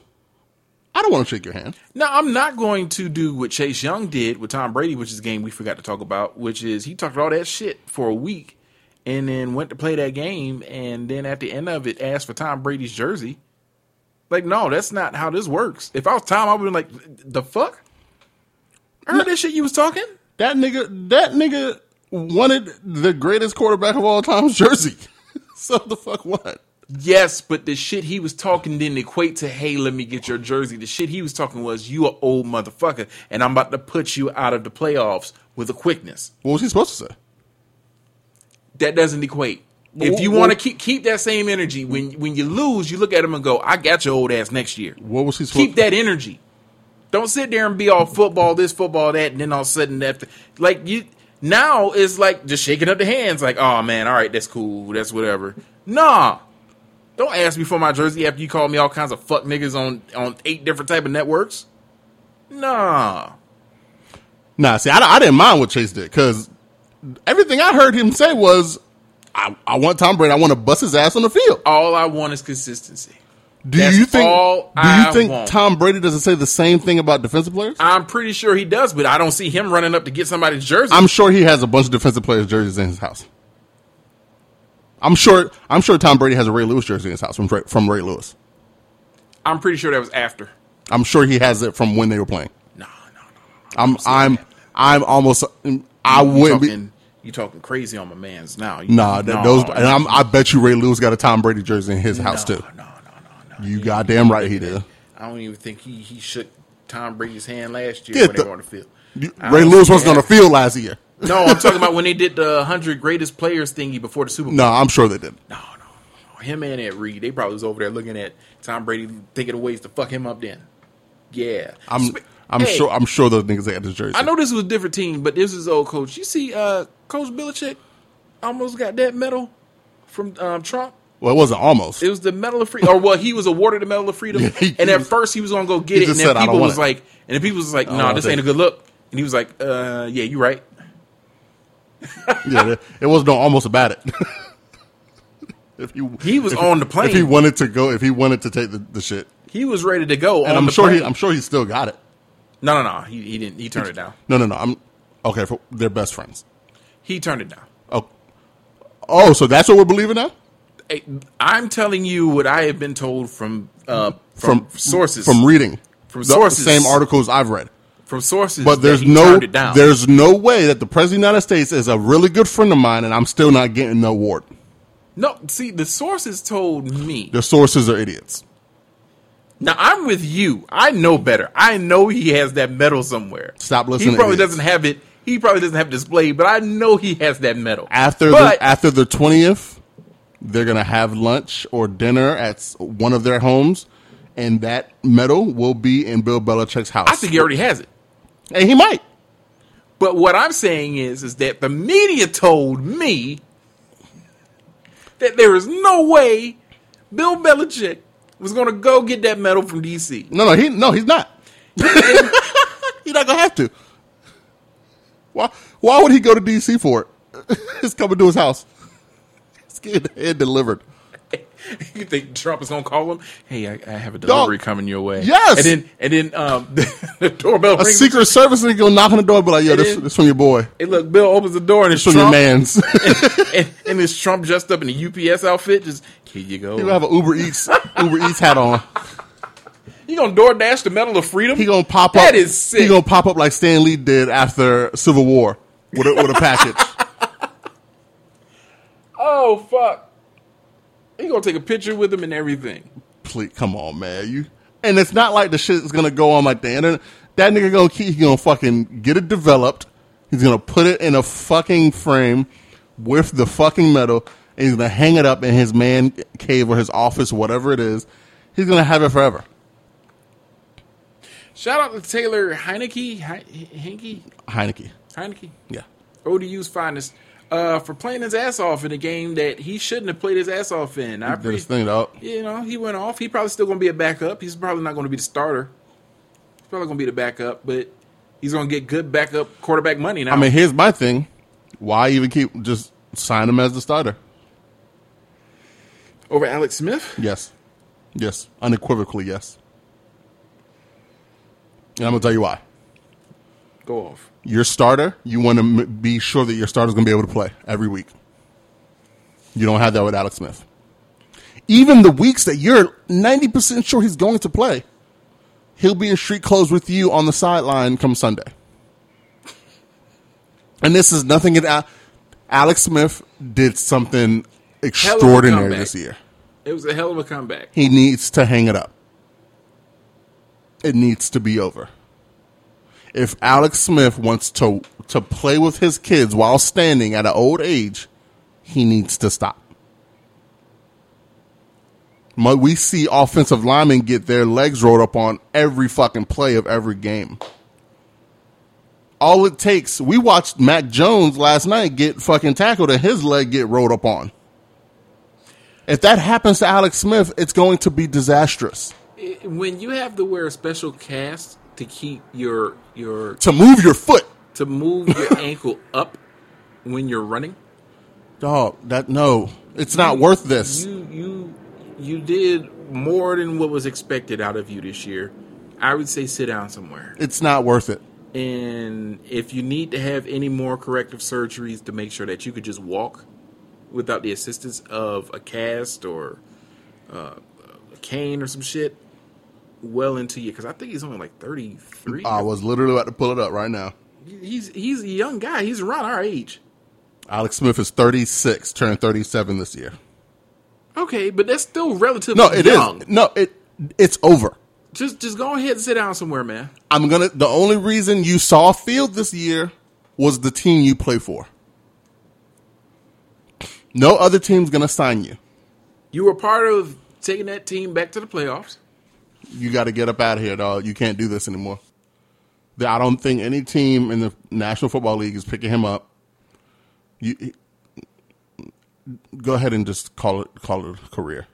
I don't want to shake your hand. No, I'm not going to do what Chase Young did with Tom Brady, which is a game we forgot to talk about, which is he talked all that shit for a week and then went to play that game and then at the end of it asked for Tom Brady's jersey. Like, no, that's not how this works. If I was Tom, I would have been like, the fuck? I heard no, that shit you was talking. That nigga, that nigga wanted the greatest quarterback of all time's jersey. [laughs] so the fuck what? Yes, but the shit he was talking didn't equate to, hey, let me get your jersey. The shit he was talking was, you a old motherfucker, and I'm about to put you out of the playoffs with a quickness. What was he supposed to say? That doesn't equate. If you want to keep keep that same energy, when when you lose, you look at him and go, "I got your old ass next year." What was he? Supposed to keep that energy. Don't sit there and be all football this, football that, and then all of a sudden that, like you now it's like just shaking up the hands, like, "Oh man, all right, that's cool, that's whatever." Nah, don't ask me for my jersey after you call me all kinds of fuck niggas on on eight different type of networks. Nah. Nah, see, I, I didn't mind what Chase did because everything I heard him say was, I, I want Tom Brady. I want to bust his ass on the field. All I want is consistency. Do That's you think? do you think want. Tom Brady doesn't say the same thing about defensive players? I'm pretty sure he does, but I don't see him running up to get somebody's jersey. I'm sure he has a bunch of defensive players' jerseys in his house. I'm sure. I'm sure Tom Brady has a Ray Lewis jersey in his house from from Ray Lewis. I'm pretty sure that was after. I'm sure he has it from when they were playing. No, no, no. I'm. I'm. I'm almost. Mm, I you, wouldn't talking, be. You talking crazy on my man's now? You, nah, no, those. And I'm, i bet you Ray Lewis got a Tom Brady jersey in his no, house too. No, no, no, no. You goddamn right he did. I don't even think he he shook Tom Brady's hand last year when the, they were on the field. Ray Lewis wasn't on the field last year. No, I'm talking about when they did the hundred greatest players thingy before the Super Bowl. No, I'm sure they did. No, no, no. Him and Ed Reed, they probably was over there looking at Tom Brady, thinking of ways to fuck him up. Then, yeah, I'm. I'm hey, sure. I'm sure those niggas had his jersey. I know this was a different team, but this is old coach. You see, uh, Coach Belichick almost got that medal from um, Trump. Well, it wasn't almost. It was the Medal of Freedom, or well, he was awarded the Medal of Freedom. [laughs] Yeah, he, and at was, first, he was gonna go get it, and then people was it. like, and then people was like, "No, nah, this ain't a good look." And he was like, uh, "Yeah, you right." [laughs] yeah, it wasn't no almost about it. [laughs] if he he was on the plane, if he wanted to go, if he wanted to take the, the shit, he was ready to go. And I'm sure plane. he, I'm sure he still got it. No, no, no. He, he didn't. He turned it down. No, no, no. I'm okay. For, they're best friends. He turned it down. Oh, oh. So that's what we're believing now. I'm telling you what I have been told from uh, from, from sources, from reading, from sources, the same articles I've read from sources. But there's no there's no way that the president of the United States is a really good friend of mine, and I'm still not getting the award. No, see, the sources told me the sources are idiots. Now I'm with you. I know better. I know he has that medal somewhere. Stop listening. He probably doesn't have it. He probably doesn't have it displayed, but I know he has that medal. After but, the after the twentieth, they're gonna have lunch or dinner at one of their homes, and that medal will be in Bill Belichick's house. I think he already has it. Hey, he might. But what I'm saying is, is that the media told me that there is no way Bill Belichick was going to go get that medal from DC. No, no, he no, he's not. [laughs] he's not gonna have to. Why? Why would he go to DC for it? [laughs] it's coming to his house. It's getting it delivered. [laughs] you think Trump is gonna call him? Hey, I, I have a delivery Dog. coming your way. Yes, and then and then um, [laughs] the doorbell. A Secret Service and go knock on the door, but like, yo, this, this from your boy. Hey, look, Bill opens the door and it's from Trump, your man's. and, [laughs] and, and it's Trump dressed up in a UPS outfit. Just here you go. Gonna have an Uber Eats Uber Eats hat on. He gonna DoorDash the Medal of Freedom. He gonna pop that up. That is sick. He gonna pop up like Stan Lee did after Civil War with a, with a package. oh fuck! He gonna take a picture with him and everything. Please, come on, man. You and it's not like the shit is gonna go on like the internet. That nigga gonna keep. He gonna fucking get it developed. He's gonna put it in a fucking frame with the fucking metal, and he's gonna hang it up in his man cave or his office, whatever it is. He's gonna have it forever. Shout out to Taylor Heinicke. Heinicke. Heinicke. Heinicke. Yeah. ODU's finest uh, for playing his ass off in a game that he shouldn't have played his ass off in. I his thing though. You know, he went off. He probably still going to be a backup. He's probably not going to be the starter. He's probably going to be the backup, but he's going to get good backup quarterback money now. I mean, here's my thing: why even keep just sign him as the starter over Alex Smith? Yes, yes, unequivocally yes. And I'm gonna tell you why. Go off your starter, you want to m- be sure that your starter is going to be able to play every week. You don't have that with Alex Smith. Even the weeks that you're 90% sure he's going to play, he'll be in street clothes with you on the sideline come Sunday. And this is nothing. At, Alex Smith did something extraordinary this year. It was a hell of a comeback. He needs to hang it up. It needs to be over if Alex Smith wants to to play with his kids while standing at an old age, he needs to stop. We see offensive linemen get their legs rolled up on every fucking play of every game. All it takes, we watched Mac Jones last night get fucking tackled and his leg get rolled up on. If that happens to Alex Smith, it's going to be disastrous. When you have to wear a special cast to keep your your to move your foot to move your [laughs] ankle up when you're running. Dog, that no, it's not worth this. You you you did more than what was expected out of you this year. I would say sit down somewhere. It's not worth it. And if you need to have any more corrective surgeries to make sure that you could just walk without the assistance of a cast or uh, a cane or some shit, well into you because I think he's only like thirty three. I was literally about to pull it up right now. He's he's a young guy. He's around our age. Alex Smith is thirty six, turned thirty seven this year. Okay, but that's still relatively no. It young. is. no. It it's over. Just just go ahead and sit down somewhere, man. I'm gonna. The only reason you saw field this year was the team you play for. No other team's gonna sign you. You were part of taking that team back to the playoffs you got to get up out of here, dog. You can't do this anymore. I don't think any team in the National Football League is picking him up. You go ahead and just call it call it a career.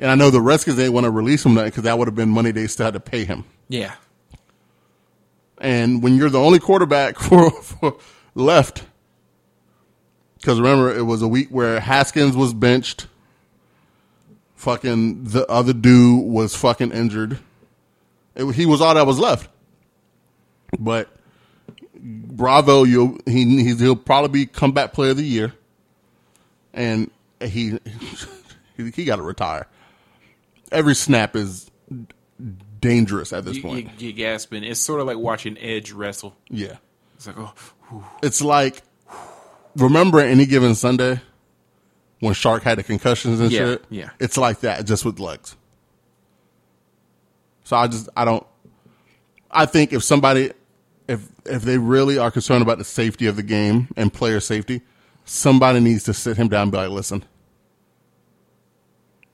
And I know the Redskins they want to release him nothing, because that would have been money they still had to pay him. Yeah. And when you're the only quarterback [laughs] for, for left, because remember it was a week where Haskins was benched, Fucking the other dude was fucking injured. It, he was all that was left. But bravo, you he he'll probably be comeback player of the year, and he [laughs] he, he got to retire. Every snap is dangerous at this you, point. You, you gasping. It's sort of like watching Edge wrestle. Yeah, it's like oh, whew. it's like remember any given Sunday when Shark had the concussions and yeah, shit. Yeah. It's like that, just with legs. So I just I don't I think if somebody if if they really are concerned about the safety of the game and player safety, somebody needs to sit him down and be like, listen,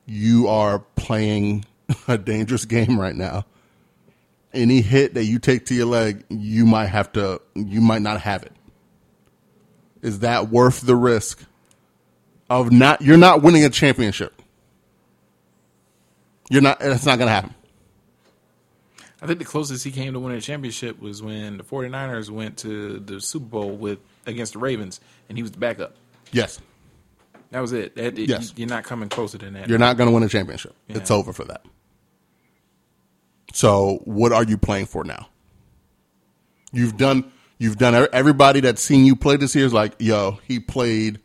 you are playing [laughs] a dangerous game right now. any hit that you take to your leg, you might have to, you might not have it. Is that worth the risk of not? You're not winning a championship. You're not. It's not going to happen. I think the closest he came to winning a championship was when the 49ers went to the Super Bowl with against the Ravens, and he was the backup. Yes. That was it. That, it yes. You're not coming closer than that. You're not going to win a championship. Yeah. It's over for that. So, what are you playing for now? You've done. You've done. Everybody that's seen you play this year is like, yo, he played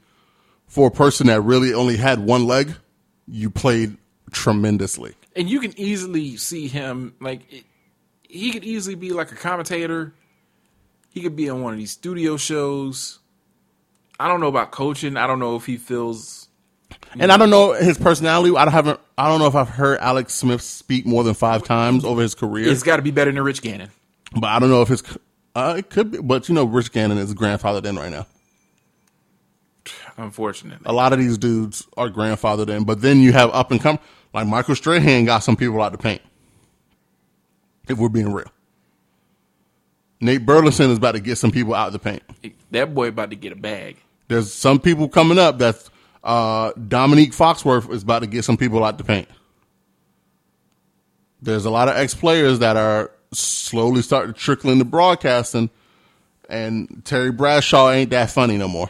for a person that really only had one leg. You played tremendously, and you can easily see him like. It, he could easily be like a commentator. He could be on one of these studio shows. I don't know about coaching. I don't know if he feels. And I don't know his personality. I don't haven't. I don't know if I've heard Alex Smith speak more than five times over his career. It's got to be better than Rich Gannon. But I don't know if his. Uh, it could be, but you know, Rich Gannon is grandfathered in right now. Unfortunately, a lot of these dudes are grandfathered in. But then you have up and come like Michael Strahan got some people out the paint if we're being real. Nate Burleson is about to get some people out of the paint. That boy about to get a bag. There's some people coming up that uh, Dominique Foxworth is about to get some people out the paint. There's a lot of ex players that are slowly starting to trickle into broadcasting, and Terry Bradshaw ain't that funny no more.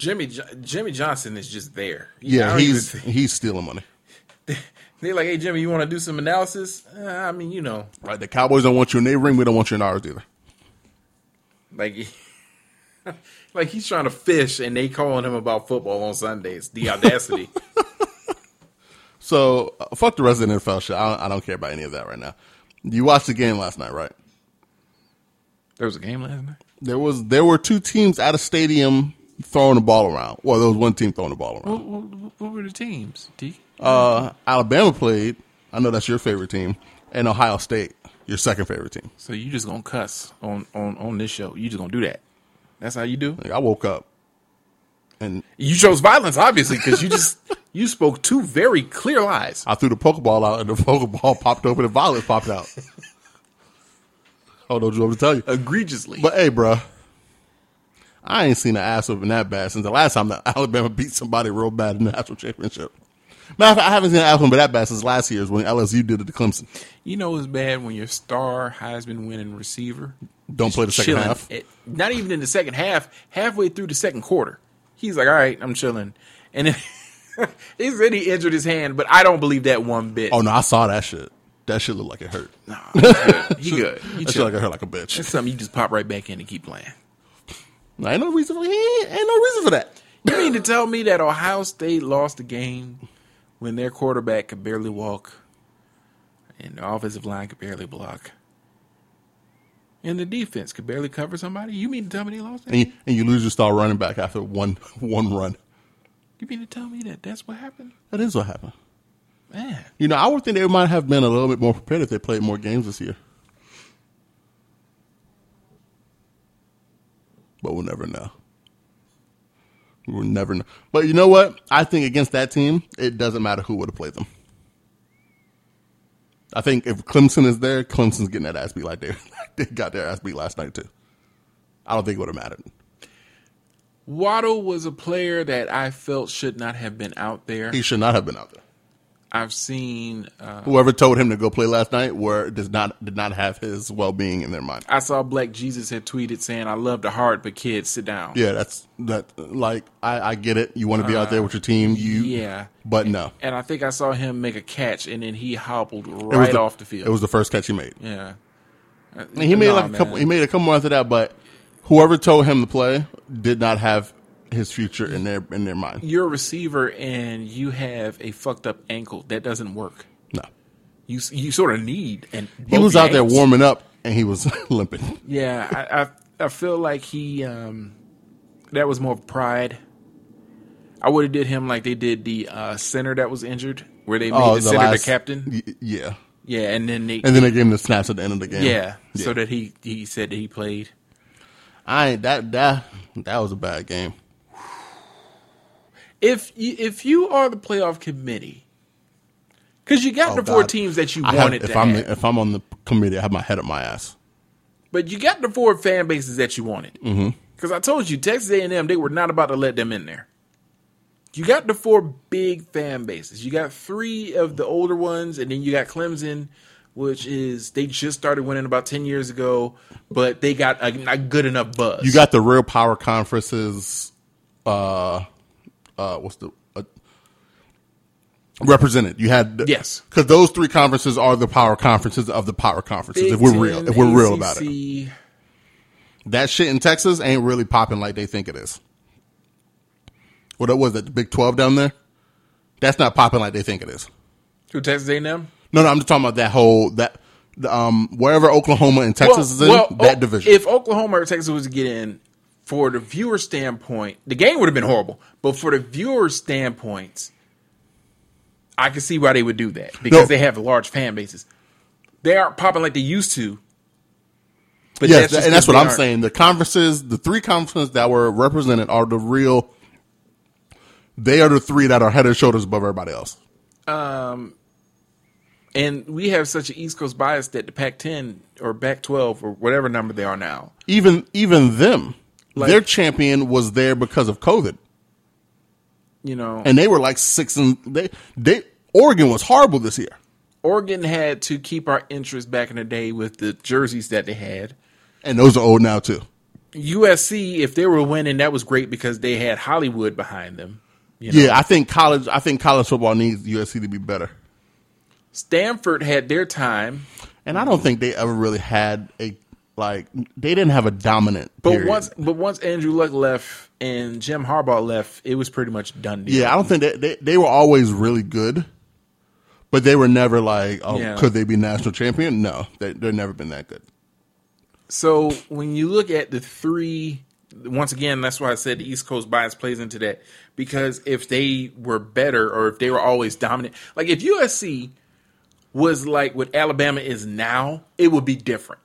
Jimmy Jimmy Johnson is just there. Yeah, he's he's stealing money. [laughs] They're like, hey, Jimmy, you want to do some analysis? Uh, I mean, you know. Right. The Cowboys don't want you in their ring. We don't want you in ours either. Like, [laughs] like he's trying to fish and they calling him about football on Sundays. The audacity. [laughs] so, uh, fuck the rest of the NFL shit. I don't, I don't care about any of that right now. You watched the game last night, right? There was a game last night? There was. There were two teams at a stadium throwing the ball around. Well, there was one team throwing the ball around. What, what, what were the teams, D? Uh, Alabama played. I know that's your favorite team, and Ohio State, your second favorite team. So you just gonna cuss on on on this show? You just gonna do that? That's how you do? Like I woke up, and you chose violence, obviously, because you just [laughs] you spoke two very clear lies. I threw the Pokeball out, and the [laughs] Pokeball popped open, and violence popped out. [laughs] oh, don't you want me to tell you? Egregiously. But hey, bro, I ain't seen an ass whooping that bad since the last time that [laughs] Alabama beat somebody real bad in the national championship. Matter of fact, I haven't seen an album but that bad since last year's when LSU did it to Clemson. You know it's bad when your star Heisman winning receiver don't play the second half. not even in the second half, halfway through the second quarter. He's like, "All right, I'm chilling," and then [laughs] he said he injured his hand, but I don't believe that one bit. Oh no, I saw that shit. That shit looked like it hurt. Nah, he good. He good. [laughs] He that shit like it hurt like a bitch. That's something you just pop right back in and keep playing. Ain't no reason for ain't, ain't no reason for that. You mean to tell me that Ohio State lost the game when their quarterback could barely walk and the offensive line could barely block and the defense could barely cover somebody? You mean to tell me they lost that? And you, and you lose your star running back after one [laughs] one run. You mean to tell me that that's what happened? That is what happened. Man. You know, I would think they might have been a little bit more prepared if they played more games this year. But we'll never know. We will never know. But you know what? I think against that team, it doesn't matter who would have played them. I think if Clemson is there, Clemson's getting that ass beat like they, [laughs] they got their ass beat last night too. I don't think it would have mattered. Waddle was a player that I felt should not have been out there. He should not have been out there. I've seen uh, whoever told him to go play last night were does not did not have his well being in their mind. I saw Black Jesus had tweeted saying, "I love the heart, but kids, sit down." Yeah, that's that. Like I, I get it. You want to be uh, out there with your team. You yeah, but no. And I think I saw him make a catch, and then he hobbled right the, off the field. It was the first catch he made. Yeah, and he made nah, like a man. couple. He made a couple more after that, but whoever told him to play did not have his future in their in their mind. You're a receiver and you have a fucked up ankle. That doesn't work. No. You you sort of need and he was out there warming up and he was [laughs] limping. Yeah, I, I, I feel like he um that was more pride. I would have did him like they did the uh, center that was injured, where they made oh, the, the, center last, the captain. Y- yeah, yeah, and then they and then they gave him the snaps at the end of the game. Yeah, yeah. so that he he said that he played. I that that that was a bad game if you, if you are the playoff committee, Because you got Oh, the four God. teams that you I have- wanted if to I'm have. if I'm on the committee, I have my head up my ass. But you got the four fan bases that you wanted. Mm-hmm. Because I told you, Texas A&M, they were not about to let them in there. You got the four big fan bases. You got three of the older ones, and then you got Clemson, which is they just started winning about ten years ago, but they got a not good enough buzz. You got the real power conferences. Uh, uh, what's the uh, represented? You had the- Yes. because those three conferences are the power conferences of the power conferences. Big if we're Ten, real, if we're real about it, that shit in Texas ain't really popping like they think it is. What was it? The Big Twelve down there? That's not popping like they think it is. Who Texas A&M? No, no, I'm just talking about that whole that the, um wherever Oklahoma and Texas is in that O- division. If Oklahoma or Texas was to get in, for the viewer standpoint, the game would have been horrible. But for the viewer standpoints, I can see why they would do that because No. they have large fan bases. They aren't popping like they used to. But yes, just and that's what I'm aren't. saying. The conferences, the three conferences that were represented are the real. They are the three that are head and shoulders above everybody else. Um, And we have such an East Coast bias that the Pac-10 or Pac-12 or whatever number they are now, Even even them, Like- their champion was there because of COVID, you know, and they were like six and they they Oregon was horrible this year. Oregon had to keep our interest back in the day with the jerseys that they had. And those are old now too. USC, if they were winning, that was great because they had Hollywood behind them. You know? Yeah, I think college. I think college football needs USC to be better, Stanford had their time, and I don't think they ever really had a like. They didn't have a dominant. but period. once but once Andrew Luck left and Jim Harbaugh left, it was pretty much done deal. Yeah, I don't think they, they they were always really good, but they were never like, oh, Yeah. could they be national champion? No, they they've never been that good. So when you look at the three, once again, that's why I said the East Coast bias plays into that because if they were better or if they were always dominant, like if USC was like what Alabama is now, it would be different.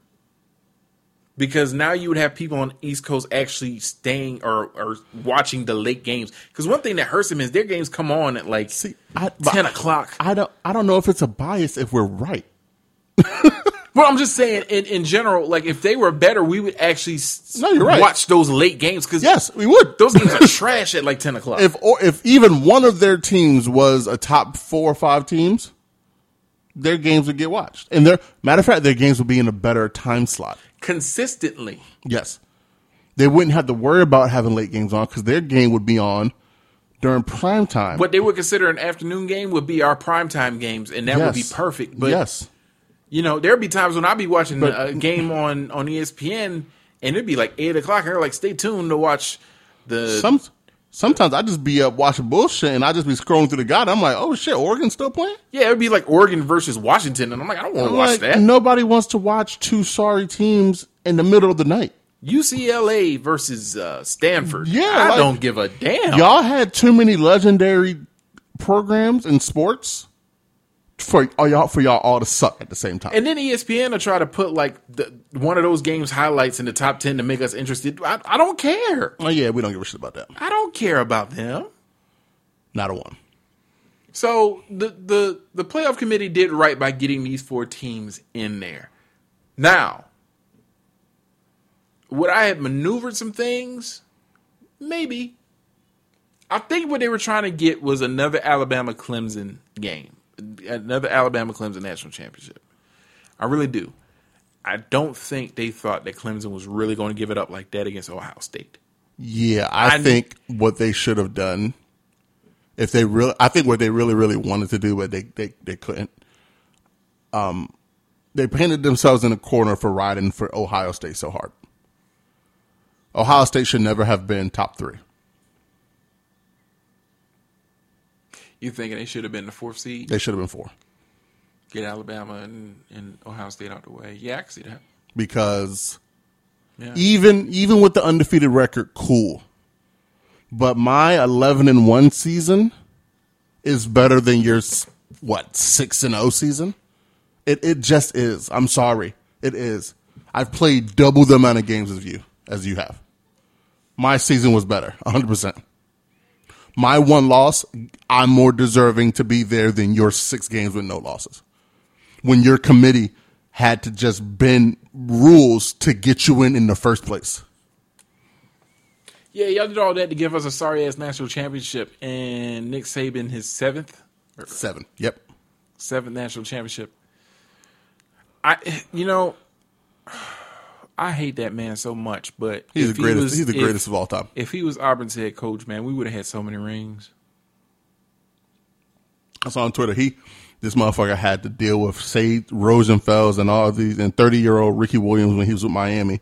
Because now you would have people on East Coast actually staying or, or watching the late games. Because one thing that hurts them is their games come on at like See, I, ten o'clock. I don't I don't know if it's a bias if we're right. [laughs] Well, I'm just saying, in, in general, like if they were better, we would actually No, you're right. watch those late games because Yes, we would. those games are [laughs] trash at like ten o'clock. if or if even one of their teams was a top four or five teams, their games would get watched. And their matter of fact, their games would be in a better time slot. Consistently, Yes, they wouldn't have to worry about having late games on because their game would be on during prime time. what they would consider an afternoon game would be our prime time games, and that would be perfect. But yes, you know, there'd be times when I'd be watching But- a game on on ESPN, and it'd be like eight o'clock, and they're like, "Stay tuned to watch the." some sometimes I just be up watching bullshit and I just be scrolling through the guide. I'm like, oh shit, Oregon's still playing. yeah, it'd be like Oregon versus Washington, and I'm like, I don't want to watch like, that. Nobody wants to watch two sorry teams in the middle of the night. UCLA versus uh, Stanford. Yeah, I like- don't give a damn. Y'all had too many legendary programs in sports for all y'all for y'all all to suck at the same time. And then ESPN will try to put like the, one of those games highlights in the top ten to make us interested. I, I don't care. oh yeah, we don't give a shit about that. I don't care about them. Not a one. So the the the playoff committee did right by getting these four teams in there. Now, would I have maneuvered some things? Maybe. I think what they were trying to get was another Alabama Clemson game, another Alabama Clemson national championship. I really do. I don't think they thought that Clemson was really going to give it up like that against Ohio State. Yeah, I, I- think what they should have done, if they really, I think what they really, really wanted to do, but they they, they couldn't. Um, they painted themselves in a corner for riding for Ohio State so hard. Ohio State should never have been top three. You thinking they should have been the fourth seed? They should have been four Get Alabama and, and Ohio State out the way. Yeah, I can see that. because Yeah. even even with the undefeated record, cool. But my eleven and one season is better than your what six and zero season. It it just is. I'm sorry, it is. I've played double the amount of games as you as you have. My season was better, 100. percent my one loss, I'm more deserving to be there than your six games with no losses. When your committee had to just bend rules to get you in in the first place. Yeah, y'all did all that to give us a sorry ass national championship, and Nick Saban his seventh, seven. Yep, seventh national championship. I, you know, I hate that man so much, but he's the greatest. He was, he's the greatest if, of all time. If he was Auburn's head coach, man, we would have had so many rings. I saw on Twitter he this motherfucker had to deal with Sage Rosenfels and all these and thirty year old Ricky Williams when he was with Miami.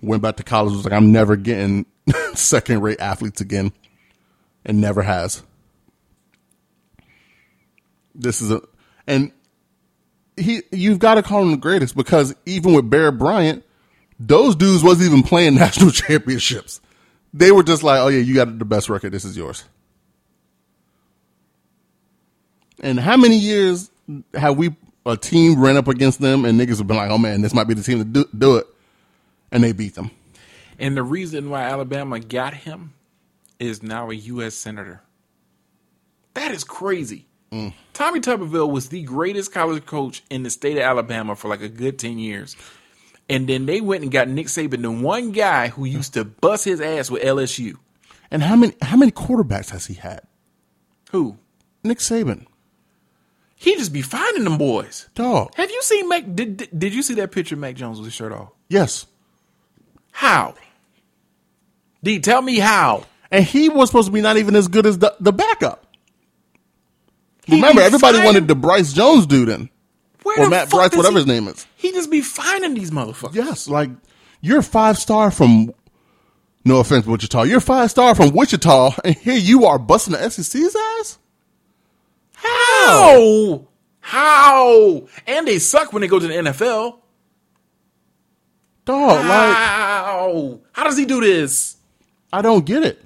Went back to college was like I'm never getting [laughs] second rate athletes again, and never has. This is a and he you've got to call him the greatest because even with Bear Bryant, those dudes wasn't even playing [laughs] national championships. They were just like, oh yeah, you got the best record. This is yours. And how many years have we a team ran up against them and niggas have been like, oh man, this might be the team to do, do it, and they beat them. And the reason why Alabama got him is now a U.S. senator. That is crazy. Mm. Tommy Tuberville was the greatest college coach in the state of Alabama for like a good 10 years. And then they went and got Nick Saban, the one guy who used to bust his ass with LSU. And how many how many quarterbacks has he had? Who? Nick Saban. He just be finding them boys. Dog. Have you seen Mac? Did, did, did you see that picture of Mac Jones with his shirt off? Yes. How? D, tell me how. And he was supposed to be not even as good as the, the backup. He Remember, everybody wanted the Bryce Jones dude in. Where or Matt Bryce, whatever he, his name is. He just be finding these motherfuckers. Yes, like you're five star from. No offense, Wichita. You're five star from Wichita, and here you are busting the SEC's ass. How? How? And they suck when they go to the NFL. Dog, How? like how does he do this? I don't get it.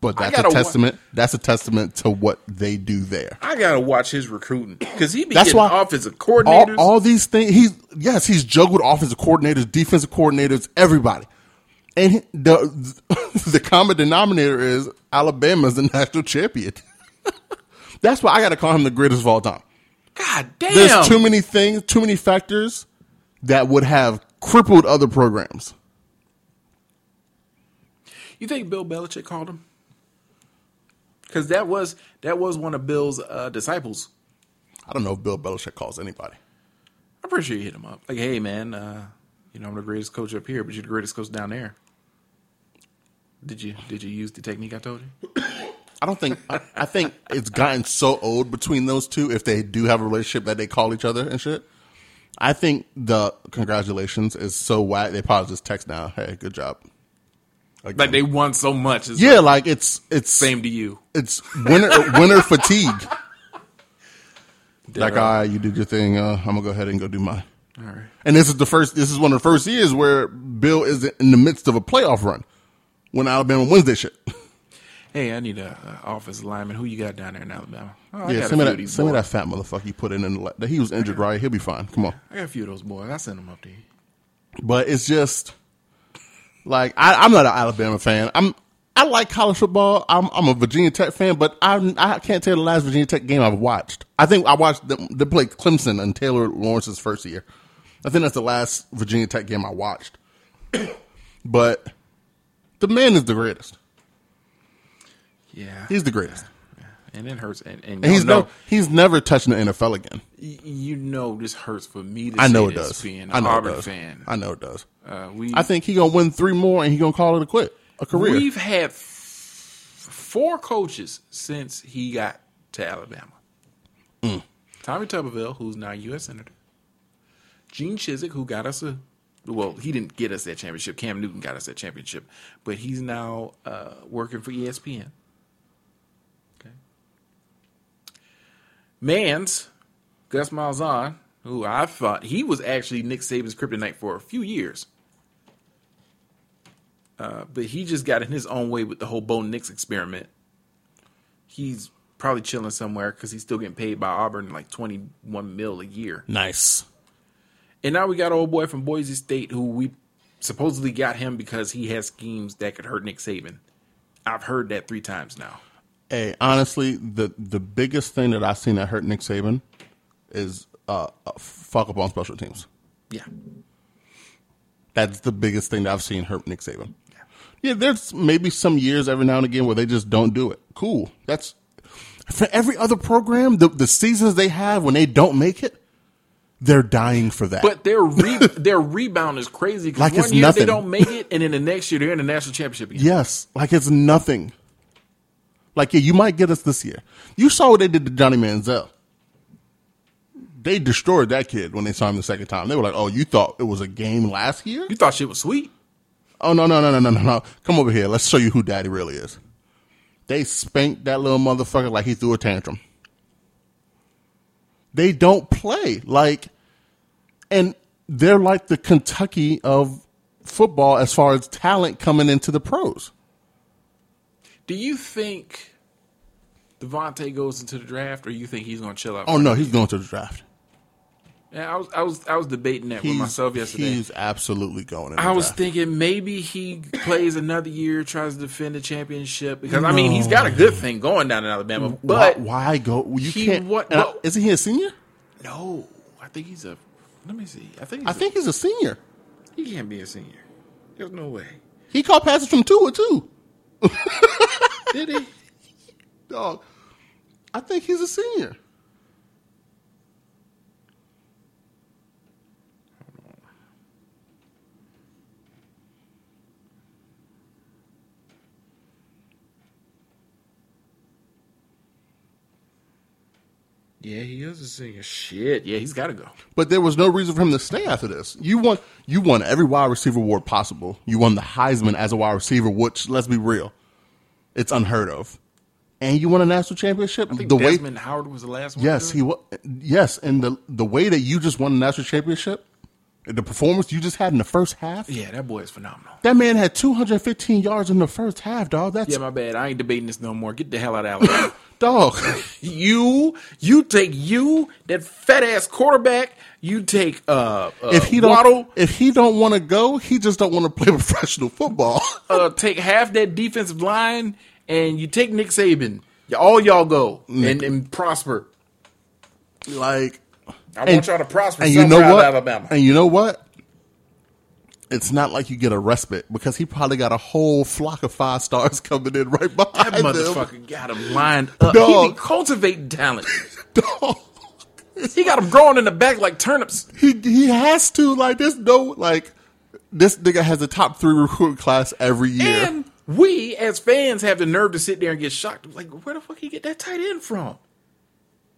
But that's a testament. Wa- that's a testament to what they do there. I gotta watch his recruiting because he be that's getting why offensive coordinators. All, all, these things. He's yes, he's juggled offensive coordinators, defensive coordinators, everybody. And the [laughs] the common denominator is Alabama's the national champion. [laughs] that's why I gotta call him the greatest of all time. God damn! There's too many things, too many factors that would have crippled other programs. You think Bill Belichick called him? Because that was that was one of Bill's uh, disciples. I don't know if Bill Belichick calls anybody. I'm pretty sure you hit him up. Like, hey man, uh, you know I'm the greatest coach up here, but you're the greatest coach down there. Did you did you use the technique I told you? I don't think I, I, think it's gotten so old between those two. If they do have a relationship that they call each other and shit, I think the congratulations is so whack. They probably just text now. Hey, good job. Like, like they won so much. It's yeah, like, like, it's it's same to you. It's winter winter [laughs] fatigue. like, all right, you did your thing. Uh, I'm gonna go ahead and go do mine. All right. And this is the first. This is one of the first years where Bill is in the midst of a playoff run when Alabama wins this shit. [laughs] Hey, I need a, a office lineman. Who you got down there in Alabama? Oh, yeah, send me that. Send me that fat motherfucker you put in. in the, he was injured, right? He'll be fine. Come on. I got a few of those boys. I send them up to you. But it's just like I, am not an Alabama fan. I'm I like college football. I'm I'm a Virginia Tech fan, but I I can't tell the last Virginia Tech game I've watched. I think I watched them they play Clemson and Taylor Lawrence's first year. I think that's the last Virginia Tech game I watched. [coughs] but the man is the greatest. Yeah, he's the greatest. And it hurts, and, and, and he's never he's never touching the NFL again. You know, this hurts for me. I know it does. Being an I know Auburn it does. fan, I know it does. Uh, we, I think he gonna win three more, and he gonna call it a quit, a career. We've had f- four coaches since he got to Alabama. Mm. Tommy Tuberville, who's now U.S. senator. Gene Chizik, who got us a well, he didn't get us that championship. Cam Newton got us that championship, but he's now uh, working for ESPN. Mans, Gus Malzahn, who I thought he was actually Nick Saban's kryptonite for a few years. Uh, but he just got in his own way with the whole Bo Nix experiment. He's probably chilling somewhere because he's still getting paid by Auburn like 21 mil a year. Nice. And now we got old boy from Boise State who we supposedly got him because he has schemes that could hurt Nick Saban. I've heard that three times now. Hey, honestly, the the biggest thing that I've seen that hurt Nick Saban is uh, uh, fuck up on special teams. Yeah. That's the biggest thing that I've seen hurt Nick Saban. Yeah, there's maybe some years every now and again where they just don't do it. Cool. That's for every other program. The the seasons they have when they don't make it, they're dying for that. But their re- [laughs] their rebound is crazy Like one year nothing. they don't make it, and then the next year they're in the national championship again. yes, like it's nothing. Like yeah, you might get us this year. You saw what they did to Johnny Manziel. They destroyed that kid when they saw him the second time. They were like, "Oh, you thought it was a game last year? You thought shit was sweet. Oh no no no no no no no! Come over here. Let's show you who Daddy really is." They spanked that little motherfucker like he threw a tantrum. They don't play like, and they're like the Kentucky of football as far as talent coming into the pros. Do you think DeVonta goes into the draft, or you think he's going to chill out? Oh no, he's going to the draft. Yeah, I was I was I was debating that with myself yesterday. he's absolutely going. I was draft. thinking maybe he plays another year, tries to defend the championship because I mean he's got a good thing going down in Alabama, but why, why go? You he can't. what- I- isn't he a senior? no, I think he's a. Let me see. I think he's I a- think he's a senior. he can't be a senior. There's no way. He caught passes from Tua too. [laughs] Did he? Dog, I think he's a senior. Yeah, he is a senior. Shit. Yeah, he's got to go. But there was no reason for him to stay after this. You won. You won every wide receiver award possible. You won the Heisman as a wide receiver, which let's be real, it's unheard of. And you won a national championship. I think the way, Desmond Howard was the last one. yes, he was. Yes, and the the way that you just won a national championship, the performance you just had in the first half. Yeah, that boy is phenomenal. That man had 215 yards in the first half, dog. That's Yeah, my bad. I ain't debating this no more. Get the hell out of Alabama. [laughs] dog. [laughs] you, you take you, that fat ass quarterback. You take uh, uh if he don't, Waddle. if he don't want to go, he just don't want to play [laughs] professional football. uh, take half that defensive line, and you take Nick Saban. All y'all go and, and prosper. like, I And- want y'all to prosper. and you know what? Alabama. And you know what? It's not like you get a respite because he probably got a whole flock of five stars [laughs] coming in right behind that him. motherfucker got him lined up. He Dog. be cultivating talent. [laughs] Dog. He got them growing in the back like turnips. He he has to like there's no like this nigga has the top three recruit class every year. And we, as fans, have the nerve to sit there and get shocked. Like, where the fuck he get that tight end from?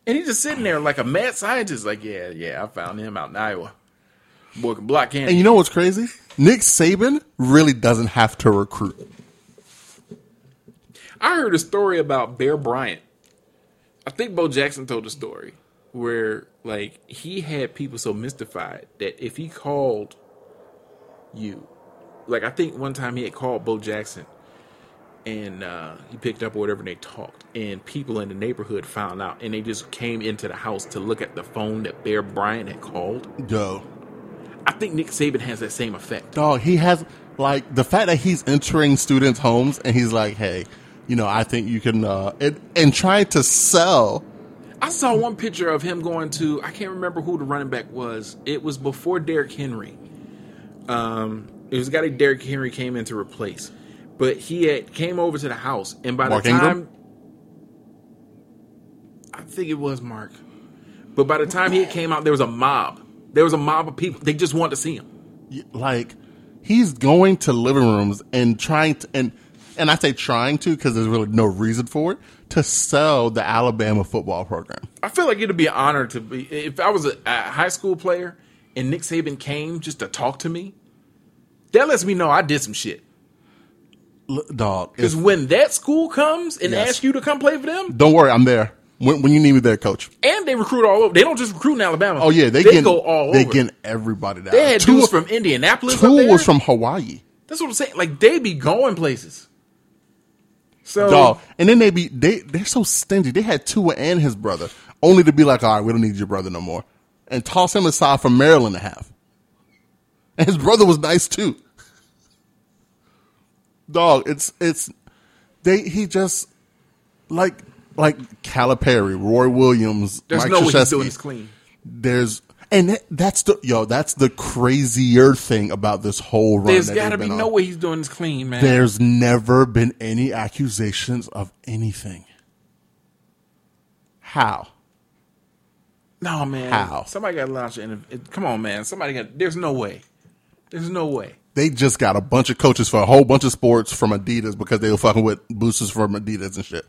And he's just sitting there like a mad scientist. Like, yeah, yeah, I found him out in Iowa. Boy can block candy. and you know what's crazy? Nick Saban really doesn't have to recruit. I heard a story about Bear Bryant. I think Bo Jackson told the story where like he had people so mystified that if he called you, like I think one time he had called Bo Jackson and uh, he picked up or whatever and they talked and people in the neighborhood found out and they just came into the house to look at the phone that Bear Bryant had called. Yo. I think Nick Saban has that same effect. Dog, he has like the fact that he's entering students' homes and he's like, hey, you know, I think you can uh and, and trying to sell I saw one picture of him going to I can't remember who the running back was. It was before Derrick Henry. Um, it was a guy that Derrick Henry came in to replace, but he had came over to the house, and by Mark the time Ingram? I think it was Mark, but by the time he came out, there was a mob. There was a mob of people. They just wanted to see him. like he's going to living rooms and trying to and and I say trying to because there's really no reason for it to sell the Alabama football program. I feel like it'd be an honor to be if I was a, a high school player and Nick Saban came just to talk to me. That lets me know I did some shit. L- dog, Because when that school comes and Yes. asks you to come play for them, don't worry, I'm there when, when you need me there, coach. and they recruit all over. They don't just recruit in Alabama. Oh yeah, they, they get go all they over. get everybody down. they had Tua, dudes from Indianapolis. there. was from Hawaii. That's what I'm saying. Like they be going places. So Dog. And then they be they they're so stingy. They had Tua and his brother, only to be like, all right, we don't need your brother no more. And toss him aside for Maryland to have. And his brother was nice too. Dog, it's it's They he just like like Calipari, Roy Williams, There's Mike no way he's doing this clean. There's and that's the yo. That's the crazier thing about this whole run. There's got to be been no way he's doing this clean, man. There's never been any accusations of anything. How? no, man. How? Somebody got to launch an. it- Come on, man. Somebody got. There's no way. There's no way. They just got a bunch of coaches for a whole bunch of sports from Adidas because they were fucking with boosters from Adidas and shit.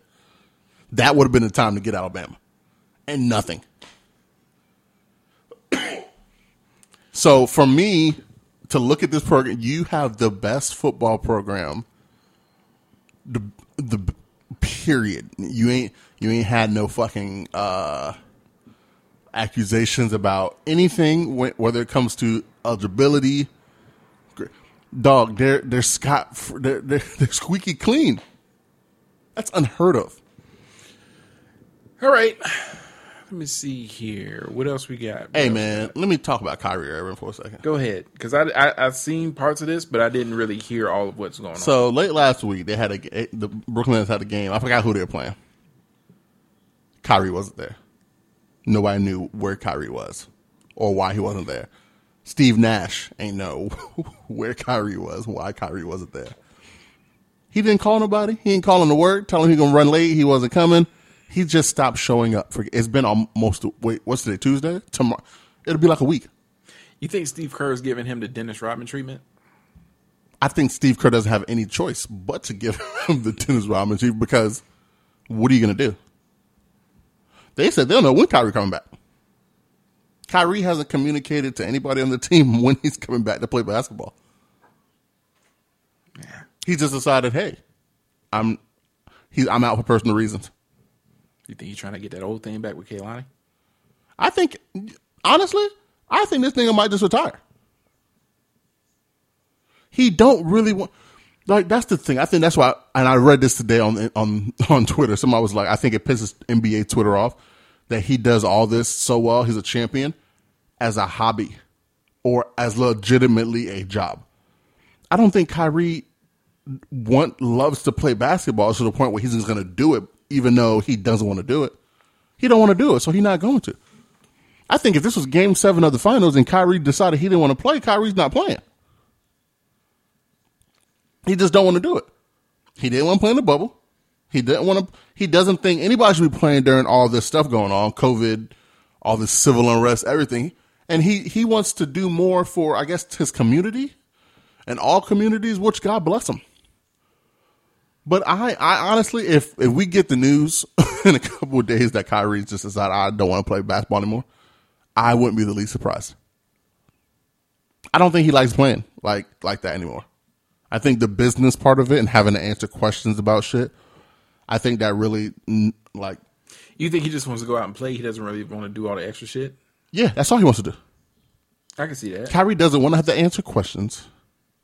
That would have been the time to get Alabama. And nothing. So for me to look at this program, you have the best football program. The the period. You ain't you ain't had no fucking uh accusations about anything whether it comes to eligibility dog they're they're scot they're, they're, [laughs] they're squeaky clean that's unheard of All right. Let me see here. What else we got? hey What else? man let me talk about Kyrie Irving for a second Go ahead, because I, I I've seen parts of this, but I didn't really hear all of what's going on. so late last week they had a the Brooklyn Nets had a game I forgot who they were playing Kyrie wasn't there nobody knew where Kyrie was or why he wasn't there Steve Nash ain't know [laughs] where Kyrie was why Kyrie wasn't there He didn't call nobody. He ain't calling call to work, tell him he gonna run late. He wasn't coming. He just stopped showing up. For it's been almost wait. What's today? Tuesday. Tomorrow. It'll be like a week. you think Steve Kerr's giving him the Dennis Rodman treatment? I think Steve Kerr doesn't have any choice but to give [laughs] him the Dennis Rodman treatment because what are you gonna do? They said they don't know when Kyrie coming back. Kyrie hasn't communicated to anybody on the team [laughs] when he's coming back to play basketball. Yeah. He just decided, hey, I'm he's I'm out for personal reasons. You think he's trying to get that old thing back with Kehlani? I think, honestly, I think this nigga might just retire. He don't really want. Like that's the thing. I think that's why. And I read this today on on [laughs] on Twitter. Somebody was like, I think it pisses NBA Twitter off that he does all this so well. He's a champion as a hobby or as legitimately a job. I don't think Kyrie want loves to play basketball to the point where he's just going to do it, even though he doesn't want to do it. He don't want to do it, so he's not going to. I think if this was Game Seven of the Finals and Kyrie decided he didn't want to play, Kyrie's not playing. He just don't want to do it. He didn't want to play in the bubble. He didn't want to. He doesn't think anybody should be playing during all this stuff going on, COVID, all this civil unrest, everything. And he he wants to do more for, I guess, his community and all communities, which God bless him. But I, I honestly, if if we get the news [laughs] in a couple of days that Kyrie just decided I don't want to play basketball anymore, I wouldn't be the least surprised. I don't think he likes playing like like that anymore. I think the business part of it and having to answer questions about shit, I think that really like You think he just wants to go out and play? He doesn't really want to do all the extra shit. yeah, that's all he wants to do. I can see that. Kyrie doesn't want to have to answer questions.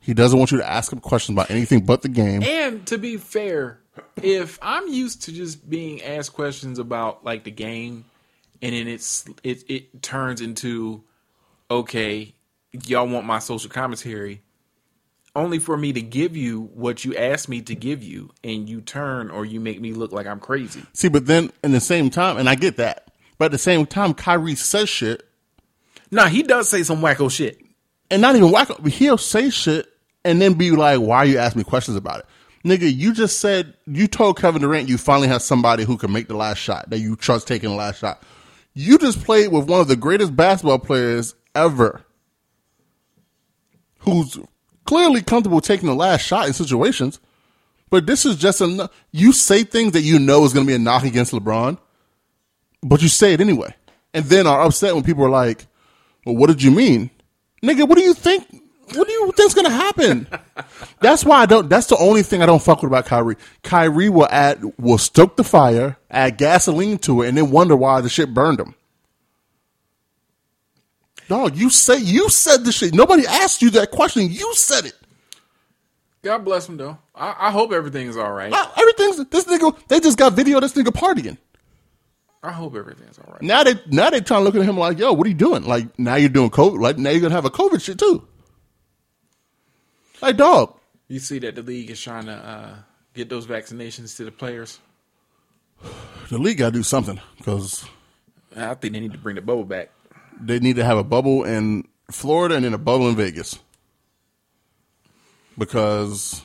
He doesn't want you to ask him questions about anything but the game. And to be fair, if I'm used to just being asked questions about like the game, and then it's it it turns into okay, y'all want my social commentary, only for me to give you what you asked me to give you, and you turn or you make me look like I'm crazy. See, but then in the same time, and I get that, but at the same time, Kyrie says shit Nah, he does say some wacko shit. and not even whack. He'll say shit and then be like, "Why are you asking me questions about it, nigga?" You just said you told Kevin Durant you finally have somebody who can make the last shot that you trust taking the last shot. You just played with one of the greatest basketball players ever, who's clearly comfortable taking the last shot in situations. But this is just a you say things that you know is going to be a knock against LeBron, but you say it anyway, and then are upset when people are like, "Well, what did you mean, nigga? What do you think? What do you think's going to happen?" [laughs] that's why I don't. That's the only thing I don't fuck with about Kyrie. Kyrie will add will stoke the fire, add gasoline to it, and then wonder why the shit burned him. Dog, you say you said the shit. Nobody asked you that question. You said it. God bless him though. I, I hope everything's all right. Now, everything's this nigga. They just got video of this nigga partying. I hope everything's all right. Now they now they trying to look at him like, yo, what are you doing? Like now you're doing COVID. Like now you're gonna have a COVID shit too. Like dog, You see that the league is trying to uh, get those vaccinations to the players? The league got to do something because I think they need to bring the bubble back. They need to have a bubble in Florida and then a bubble in Vegas because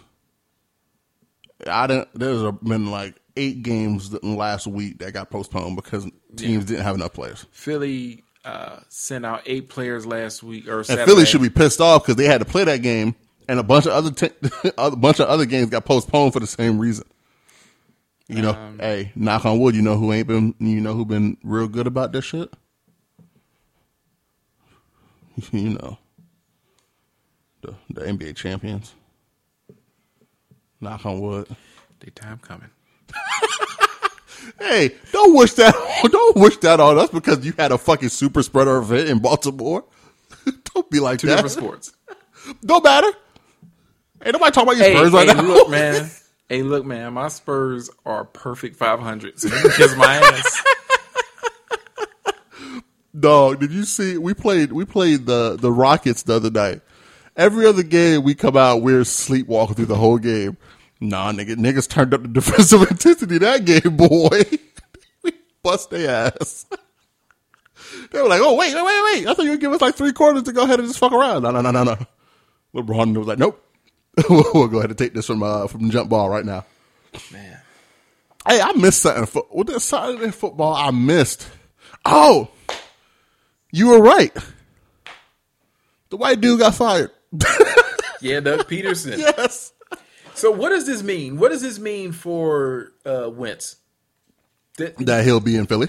I didn't. There's been like eight games last week that got postponed because teams yeah. didn't have enough players. Philly uh, sent out eight players last week, or and Philly should be pissed off because they had to play that game, and a bunch of other a [laughs] bunch of other games got postponed for the same reason. You know, um, hey, knock on wood. You know who ain't been. You know who been real good about this shit. [laughs] you know, the the NBA champions. Knock on wood. They time coming. [laughs] hey, don't wish that. Don't wish that on us because you had a fucking super spreader event in Baltimore. don't be like Two that. different sports. don't matter. Ain't nobody talking about your hey, Spurs right hey, now. Look, [laughs] man. Hey, look, man. My Spurs are perfect 500, so you kiss my ass. Dog, did you see? We played. We played the the Rockets the other night. Every other game we come out, we're sleepwalking through the whole game. Nah, nigga, niggas turned up the [laughs] defensive intensity that game, boy. [laughs] we bust their ass. they were like, "Oh wait, wait, wait, wait! I thought you would give us like three quarters to go ahead and just fuck around." No, no, no, no, no. LeBron was like, "Nope, [laughs] we'll go ahead and take this from uh, from jump ball right now." Man, hey, I missed something. For, what that Saturday football I missed? Oh, you were right. The white dude got fired. [laughs] yeah, Doug Pederson. yes. So what does this mean? What does this mean for uh, Wentz? That, that he'll be in Philly.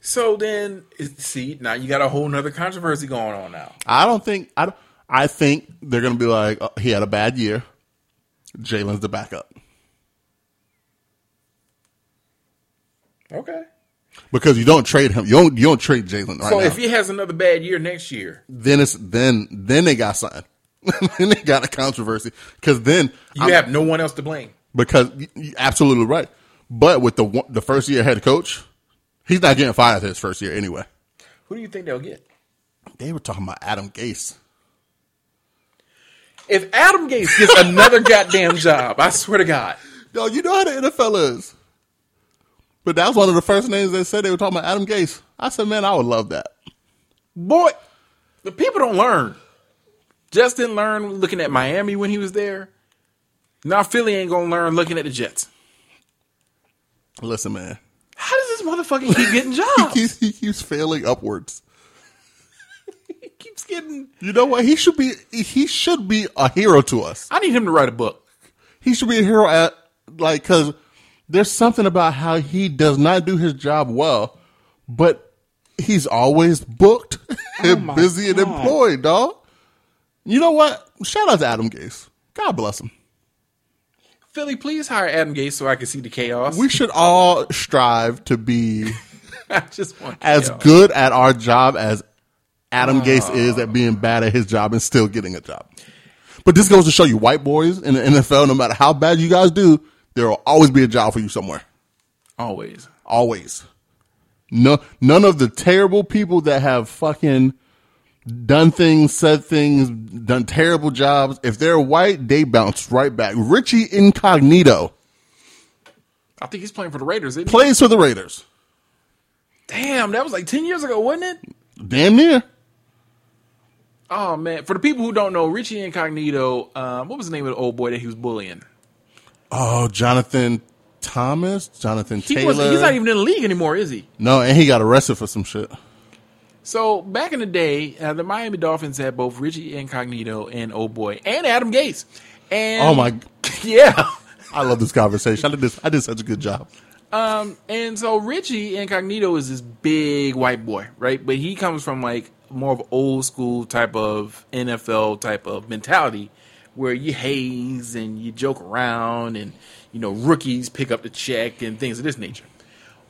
So then, see, now you got a whole nother controversy going on now. I don't think I. Don't, I think they're going to be like uh, he had a bad year. Jalen's the backup. Okay. Because you don't trade him, you don't you don't trade Jalen right so now. if he has another bad year next year, then it's then then they got something. [laughs] then they got a controversy because then you I'm, have no one else to blame. Because you're absolutely right. But with the the first year head coach, he's not getting fired his first year anyway. Who do you think they'll get? They were talking about Adam Gase. If Adam Gase gets another [laughs] goddamn job, I swear to God. Yo, you know how the NFL is. But that was one of the first names they said they were talking about Adam Gase. I said, man, I would love that. Boy, the people don't learn. Justin learned looking at Miami when he was there. Now Philly ain't gonna learn looking at the Jets. Listen, man. How does this motherfucker keep getting [laughs] jobs? he, keeps, he keeps failing upwards. He. You know what? He should be. He should be a hero to us. I need him to write a book. He should be a hero at like because there's something about how he does not do his job well, but he's always booked [laughs] oh and oh busy God. and employed, dog. You know what? Shout out to Adam Gase. God bless him. Philly, please hire Adam Gase so I can see the chaos. We should all strive to be [laughs] I just want as good at our job as Adam oh. Gase is at being bad at his job and still getting a job. But this goes to show you, white boys in the NFL, no matter how bad you guys do, there will always be a job for you somewhere. Always. Always. No, none of the terrible people that have fucking done things, said things, done terrible jobs. If they're white, they bounce right back. Richie Incognito. I think he's playing for the Raiders. Plays for the Raiders. Damn, that was like ten years ago, wasn't it? Damn near. Oh man, for the people who don't know, Richie Incognito, um, what was the name of the old boy that he was bullying? Oh, Jonathan Thomas, Jonathan he Taylor. He's not even in the league anymore, is he? No, and he got arrested for some shit. So back in the day, uh, the Miami Dolphins had both Richie Incognito and Old Boy and Adam Gase. And oh my, [laughs] yeah, [laughs] I love this conversation. I did this. I did such a good job. Um, and so Richie Incognito is this big white boy, right? But he comes from like more of old school type of NFL type of mentality, where you haze and you joke around, and you know rookies pick up the check and things of this nature.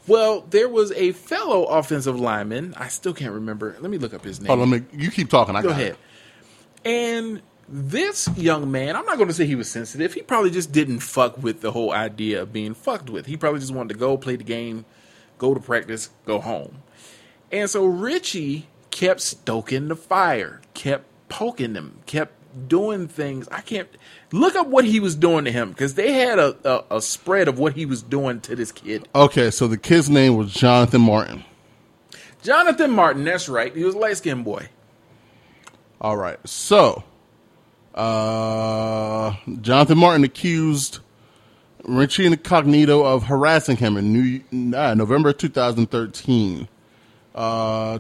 Well, there was a fellow offensive lineman. I still can't remember. Let me look up his name. Oh, let me. You keep talking. I Go ahead. It. And this young man, I'm not going to say he was sensitive. He probably just didn't fuck with the whole idea of being fucked with. He probably just wanted to go play the game, go to practice, go home. And so Richie kept stoking the fire, kept poking them, kept doing things. I can't look up what he was doing to him because they had a, a, a spread of what he was doing to this kid. Okay, so the kid's name was Jonathan Martin. Jonathan Martin, that's right. He was a light skinned boy. All right. So, uh, Jonathan Martin accused Richie Incognito of harassing him in New, uh, November 2013. Uh,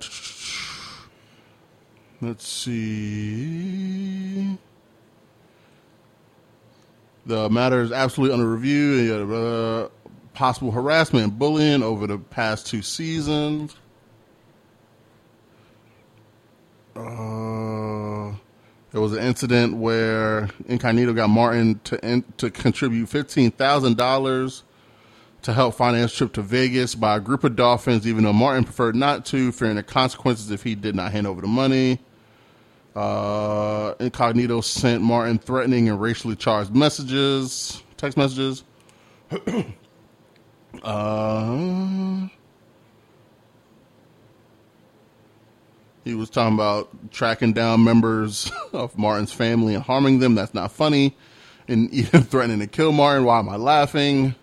let's see. The matter is absolutely under review. Uh, possible harassment and bullying over the past two seasons. Uh, there was an incident where Incognito got Martin to in, to contribute fifteen thousand dollars to help finance trip to Vegas by a group of Dolphins, even though Martin preferred not to, fearing the consequences if he did not hand over the money. Uh, Incognito sent Martin threatening and racially charged messages, text messages. [clears throat] uh, He was talking about tracking down members [laughs] of Martin's family and harming them. That's not funny. And [laughs] even threatening to kill Martin. Why am I laughing?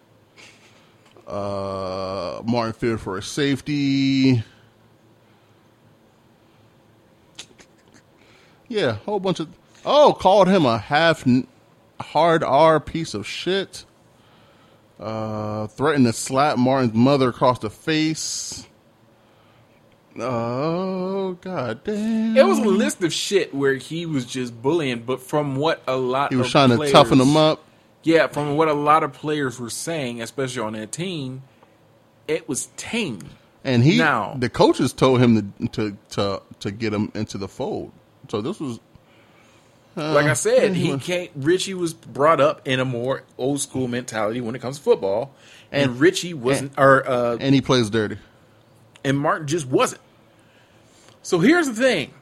Uh, Martin feared for his safety. Yeah, a whole bunch of. Oh, called him a half hard R piece of shit. Uh, threatened to slap Martin's mother across the face. Oh god damn! It was a list of shit where he was just bullying, but from what a lot he was trying players, to toughen them up. Yeah, from what a lot of players were saying, especially on that team, it was tame. And he now the coaches told him to to to, to get him into the fold. So this was uh, like I said, he can't. Richie was brought up in a more old school mentality when it comes to football, and, and Richie wasn't. And, or uh, and he plays dirty, and Martin just wasn't. So here's the thing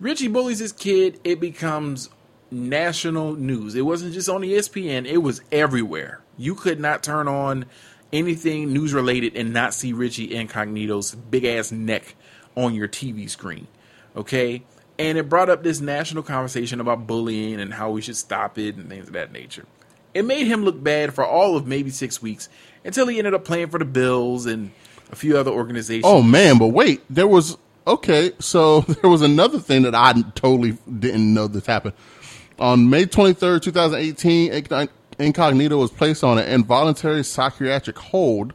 Richie bullies his kid, it becomes national news. It wasn't just on ESPN, it was everywhere. You could not turn on anything news related and not see Richie Incognito's big ass neck on your TV screen. Okay? And it brought up this national conversation about bullying and how we should stop it and things of that nature. It made him look bad for all of maybe six weeks until he ended up playing for the Bills and a few other organizations. Oh man, but wait, there was okay, so [laughs] there was another thing that I totally didn't know this happened. On May 23rd, 2018, Incognito was placed on an involuntary psychiatric hold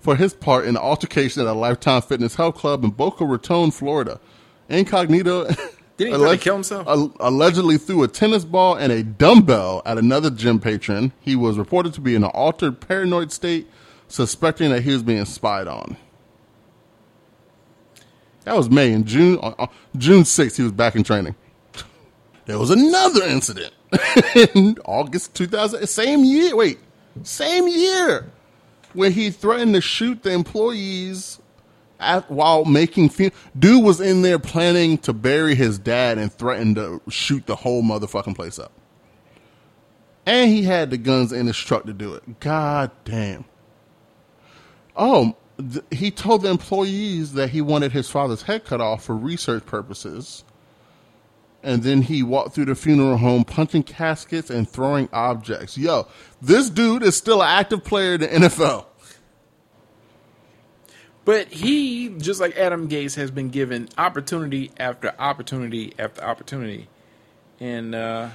for his part in an altercation at a Lifetime Fitness Health Club in Boca Raton, Florida. Incognito Did he alleg- kill himself? allegedly threw a tennis ball and a dumbbell at another gym patron. He was reported to be in an altered paranoid state, suspecting that he was being spied on. That was May. In June, uh, uh June 6th, he was back in training. There was another incident [laughs] in August 2000, same year. Wait, same year, where he threatened to shoot the employees at, while making. Fun- dude was in there planning to bury his dad and threatened to shoot the whole motherfucking place up. And he had the guns in his truck to do it. God damn. Oh, th- he told the employees that he wanted his father's head cut off for research purposes. And then he walked through the funeral home punching caskets and throwing objects. Yo, this dude is still an active player in the NFL. But he, just like Adam Gase, has been given opportunity after opportunity after opportunity. And uh,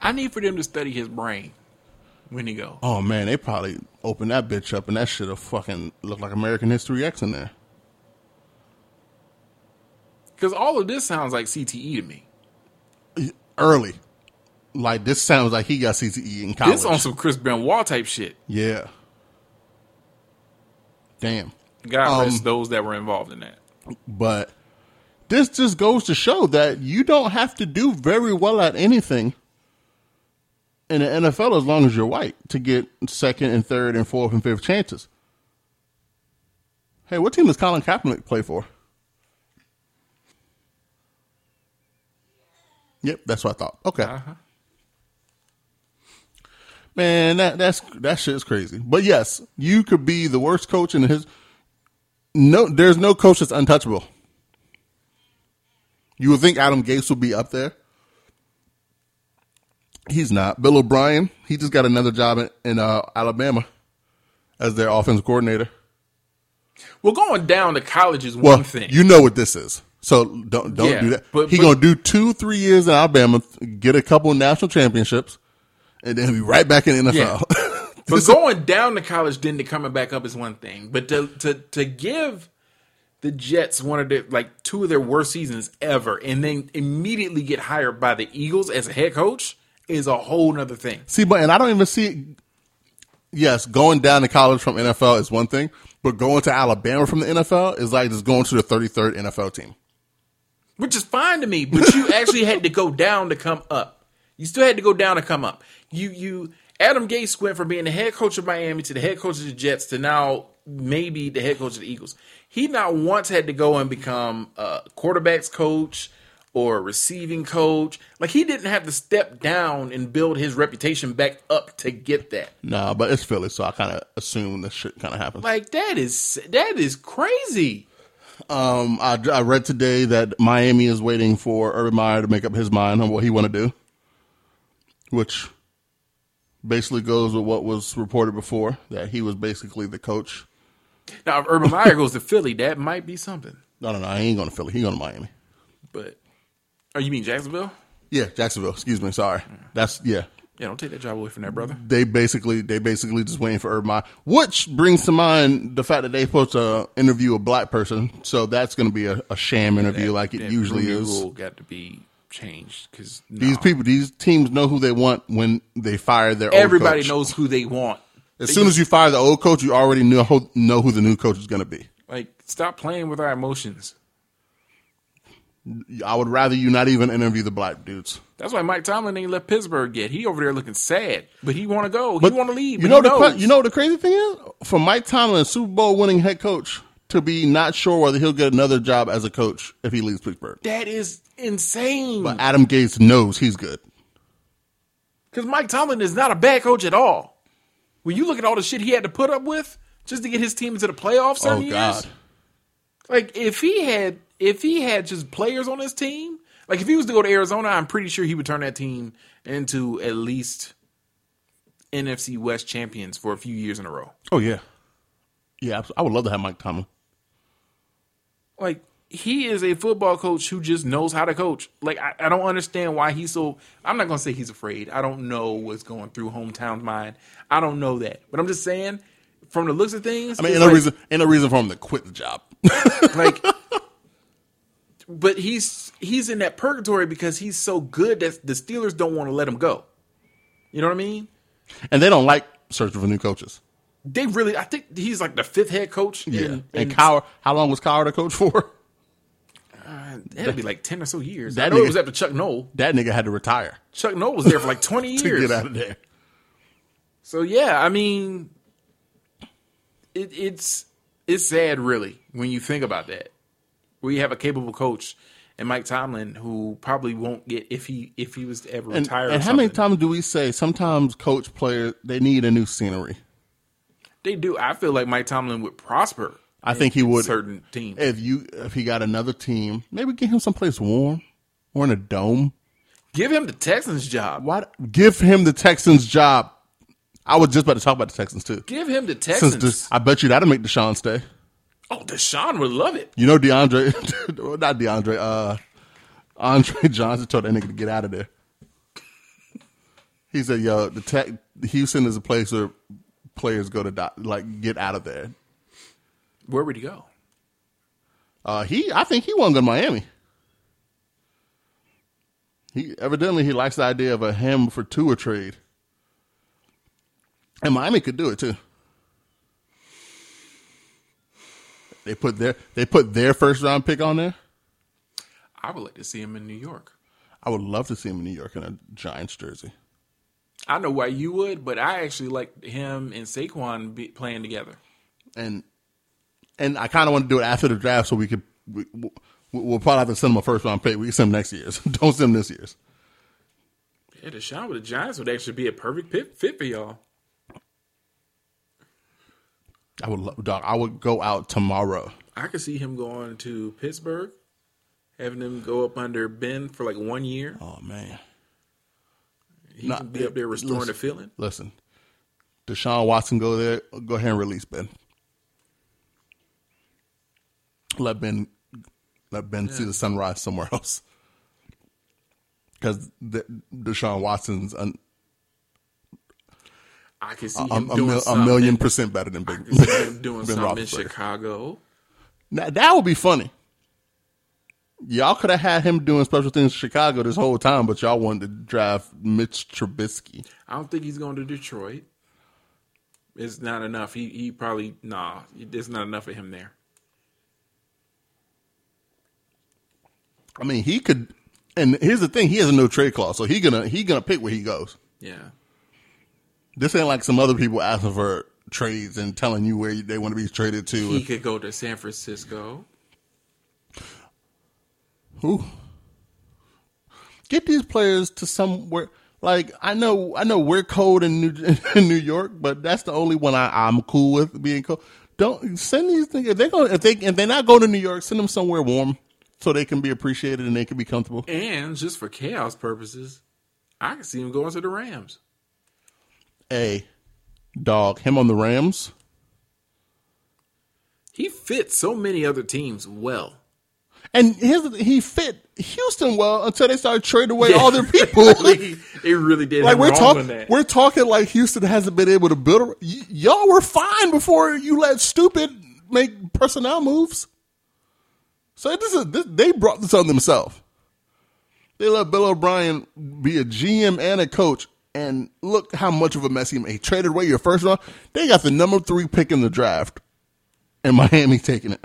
I need for them to study his brain when he go. Oh man, they probably open that bitch up and that shit'll fucking look like American History X in there. Because all of this sounds like CTE to me. Early, like this sounds like he got CTE in college. This on some Chris Benoit type shit. Yeah. Damn. God rest um, those that were involved in that. But this just goes to show that you don't have to do very well at anything in the NFL as long as you're white to get second and third and fourth and fifth chances. Hey, what team does Colin Kaepernick play for? Yep, that's what I thought. Okay. Uh-huh. Man, that that's that shit's crazy. But yes, you could be the worst coach in his no there's no coach that's untouchable. You would think Adam Gase would be up there. He's not. Bill O'Brien, he just got another job in, in uh, Alabama as their offensive coordinator. Well, going down to college is Well, one thing. you know what this is, so don't don't Yeah, do that. but- He but- gonna do two, three years in Alabama, get a couple national championships, and then be right back in the NFL. [laughs] But going down to college, then to coming back up is one thing. But to to to give the Jets one of their like two of their worst seasons ever, and then immediately get hired by the Eagles as a head coach is a whole nother thing. See, but and I don't even see. Yes, going down to college from NFL is one thing, but going to Alabama from the NFL is like just going to the 33rd NFL team. which is fine to me. But you [laughs] actually had to go down to come up. You still had to go down to come up. You you Adam Gase went from being the head coach of Miami to the head coach of the Jets to now maybe the head coach of the Eagles. He not once had to go and become a quarterbacks coach or a receiving coach. Like he didn't have to step down and build his reputation back up to get that. Nah, but it's Philly, so I kind of assume this shit kind of happens. Like that is that is crazy. Um, I, I read today that Miami is waiting for Urban Meyer to make up his mind on what he want to do, which basically goes with what was reported before that he was basically the coach. Now if Urban Meyer goes to Philly, that might be something. No, no, no, he ain't going to Philly. He going to Miami. But oh, you mean Jacksonville? Yeah, Jacksonville. Excuse me. Sorry. That's yeah. Yeah, don't take that job away from that brother. They basically they basically just waiting for Urban Meyer, which brings to mind the fact that they supposed to interview a black person. So that's going to be a, a sham interview, like it usually is. Rule got to be changed because These people, these teams know who they want when they fire their. everybody old coach. knows who they want. As soon as you fire the old coach, you already know who, know who the new coach is going to be. Like, stop playing with our emotions. I would rather you not even interview the black dudes. That's why Mike Tomlin ain't left Pittsburgh yet. He over there looking sad, but he want to go. He want to leave. You know the you know the crazy thing is for Mike Tomlin, Super Bowl winning head coach, to be not sure whether he'll get another job as a coach if he leaves Pittsburgh. that is insane. But Adam Gase knows he's good. Because Mike Tomlin is not a bad coach at all. When you look at all the shit he had to put up with just to get his team into the playoffs, Oh years, God, Like if he had if he had just players on his team, like if he was to go to Arizona, I'm pretty sure he would turn that team into at least NFC West champions for a few years in a row. oh yeah, yeah. I would love to have Mike Tomlin. Like he is a football coach who just knows how to coach. Like I, I don't understand why he's so. I'm not gonna say he's afraid. I don't know what's going through hometown's mind. I don't know that, but I'm just saying, from the looks of things, I mean, ain't no reason, ain't no reason for him to quit the job. [laughs] like but he's he's in that purgatory because he's so good that the Steelers don't want to let him go. You know what I mean? and they don't like searching for new coaches. They really I think he's like the fifth head coach. Yeah, in, and in, Cowher, how long was Cowher the coach for? It'll be like ten or so years. That I know it was after Chuck Noll. That nigga had to retire Chuck Noll was there for like twenty [laughs] to years. get out of there. So yeah, I mean, it, it's it's sad, really, when you think about that. We have a capable coach and Mike Tomlin who probably won't get if he if he was to ever And, retire. and how many times do we say sometimes coach players they need a new scenery? They do. I feel like Mike Tomlin would prosper. I think he would. certain teams. If you if he got another team, maybe get him someplace warm or in a dome. Give him the Texans job. Why give him the Texans job? I was just about to talk about the Texans too. Give him the Texans. this, I bet you that'll make Deshaun stay. oh, Deshaun would love it. You know DeAndre, [laughs] not DeAndre. Uh, Andre Johnson told that nigga to get out of there. He said, "Yo, the tech, Houston is a place where players go to die, like get out of there." Where would he go? Uh, he, I think he won't go to Miami. He evidently he likes the idea of a him for Tua trade, and Miami could do it too. They put their they put their first round pick on there. I would like to see him in New York. I would love to see him in New York in a Giants jersey. I know why you would, but I actually like him and Saquon be playing together. and and I kind of want to do it after the draft so we could we, we'll, probably have to send him a first round pick. We can send him next year's. [laughs] Don't send him this year's. Yeah, Deshaun with the Giants would actually be a perfect fit, fit for y'all. I would love, dog. I would go out tomorrow. I could see him going to Pittsburgh, having him go up under Ben for like one year. Oh man, he nah, can be up there restoring listen, the feeling. Listen, Deshaun Watson go there. Go ahead and release Ben. Let Ben let Ben yeah. see the sunrise somewhere [laughs] else. Because Deshaun Watson's an, I can see him a, doing a, a million percent better than Big. [laughs] doing ben something in Chicago. Now that would be funny. Y'all could have had him doing special things in Chicago this whole time, but y'all wanted to draft Mitch Trubisky. I don't think he's going to Detroit. It's not enough. He he probably nah. There's not enough of him there. I mean, he could. And here's the thing: he has a no trade clause, so he gonna he gonna pick where he goes. Yeah. This ain't like some other people asking for trades and telling you where they want to be traded to. He could go to San Francisco. Who? Get these players to somewhere. Like I know, I know we're cold in New, [laughs] in New York, but that's the only one I, I'm cool with being cold. Don't send these things if they're going if they if they're not going to New York, send them somewhere warm so they can be appreciated and they can be comfortable. And just for chaos purposes, I can see him going to the Rams. A dog, him on the Rams. He fits so many other teams well. And his, he fit Houston well until they started trading away yeah, all their people. [laughs] they really did. Like we're talking, we're talking like Houston hasn't been able to build. A, y- y'all were fine before you let stupid make personnel moves. So this is this, they brought this on themselves. They let Bill O'Brien be a GM and a coach, and look how much of a mess he made. He traded away your first round. They got the number three pick in the draft, and Miami taking it.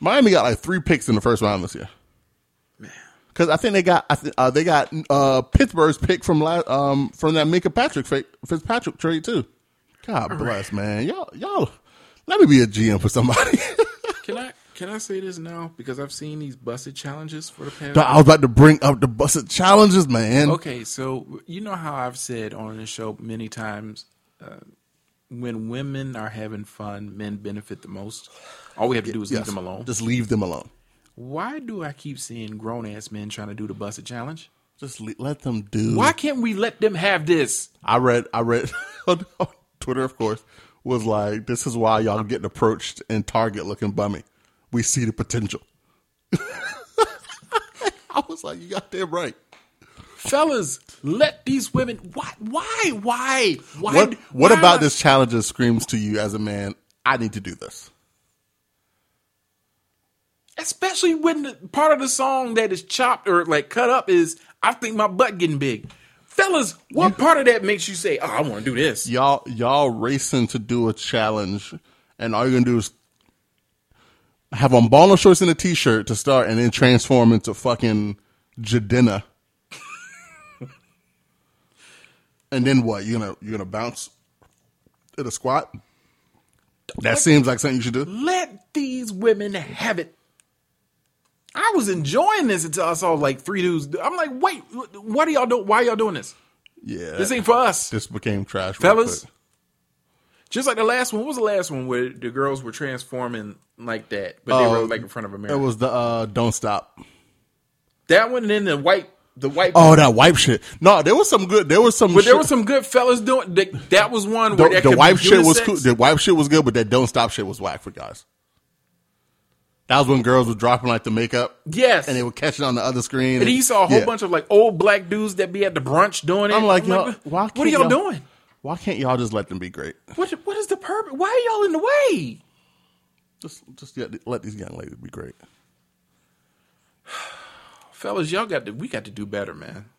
Miami got like three picks in the first round this year. Man. Because I think they got uh, they got uh, Pittsburgh's pick from last, um, from that Minkah Patrick Fitzpatrick trade too. God bless, man. Y'all y'all let me be a GM for somebody. [laughs] can I can I say this now? Because I've seen these Buss It challenges for the past. I was about to bring up the Buss It challenges, man. Okay, so you know how I've said on the show many times, uh, when women are having fun, men benefit the most. All we have to do is yes. leave them alone. Just leave them alone. Why do I keep seeing grown ass men trying to do the Buss It challenge? Just let them do. Why can't we let them have this? I read. I read [laughs] on Twitter, of course was like, "This is why y'all getting approached and Target looking bummy. We see the potential." [laughs] I was like, "You got damn right." Fellas, let these women. Why? Why? Why? Why? What, what why about this challenge that screams to you as a man? I need to do this. Especially when the, part of the song that is chopped or like cut up is, "I think my butt getting big." Fellas, what part of that makes you say, "Oh, I want to do this"? Y'all, y'all racing to do a challenge, and all you're gonna do is have on baller shorts and a t-shirt to start, and then transform into fucking Jidenna. [laughs] and then what? You gonna you gonna bounce at a squat? That seems like something you should do. Let these women have it. I was enjoying this until I saw like three dudes. I'm like, wait, what are y'all doing? Why are y'all doing this? Yeah, this ain't for us. This became trash, fellas. Just like the last one. What was the last one where the girls were transforming like that, but they uh, were oh, like in front of a mirror? It was the uh, "Don't Stop." That one, and then the white, the white. Oh, that wipe shit. No, there was some good. There was some. But there was some good fellas doing. That, that was one where the, the wipe shit was cool. The wipe shit was good, but that "Don't Stop" shit was whack for guys. That was when girls were dropping like the makeup. Yes. And they were catching on the other screen. And, and he saw a whole yeah. bunch of like old black dudes that be at the brunch doing it. I'm like, I'm y'all, like, why what are y'all, y'all, doing? Why can't y'all just let them be great? What What is the purpose? Why are y'all in the way? Just just let, let these young ladies be great. [sighs] Fellas, y'all got to we got to do better, man. [laughs]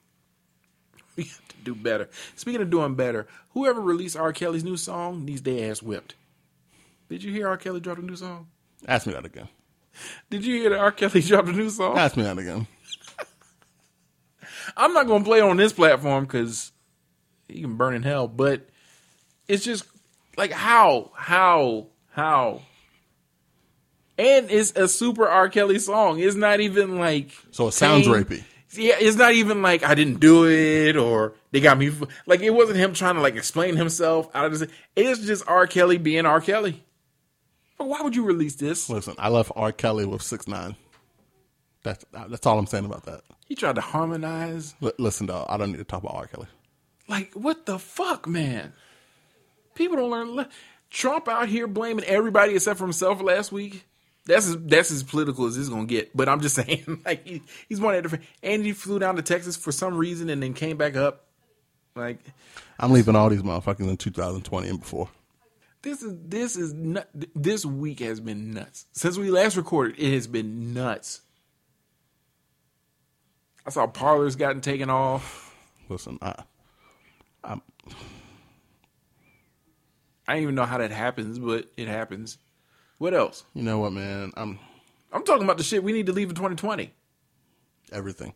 We got to do better. Speaking of doing better, whoever released R. Kelly's new song needs their ass whipped. Did you hear R. Kelly drop a new song? Ask me that again. Did you hear that R. Kelly [laughs] dropped a new song? Ask me that again. I'm not gonna play on this platform because he can burn in hell. But it's just like how, how, how, and it's a super R. Kelly song. It's not even like so it sounds rapey. Yeah, it's not even like I didn't do it or they got me. Like it wasn't him trying to like explain himself out of this. It's just R. Kelly being R. Kelly. Why would you release this? Listen, I left R. Kelly with six nine. That's that's all I'm saying about that. He tried to harmonize. L- listen, dog, I don't need to talk about R. Kelly. Like, what the fuck, man? People don't learn. Trump out here blaming everybody except for himself last week. That's as, that's as political as it's gonna get. But I'm just [laughs] saying, like he, he's one of the different. And he flew down to Texas for some reason and then came back up. Like I'm leaving all these motherfuckers in 2020 and before. This is this is nut, this week has been nuts. Since we last recorded, it has been nuts. I saw Parler's gotten taken off. Listen, I, I'm. I don't even know how that happens, but it happens. What else? You know what, man? I'm. I'm talking about the shit we need to leave in 2020. Everything.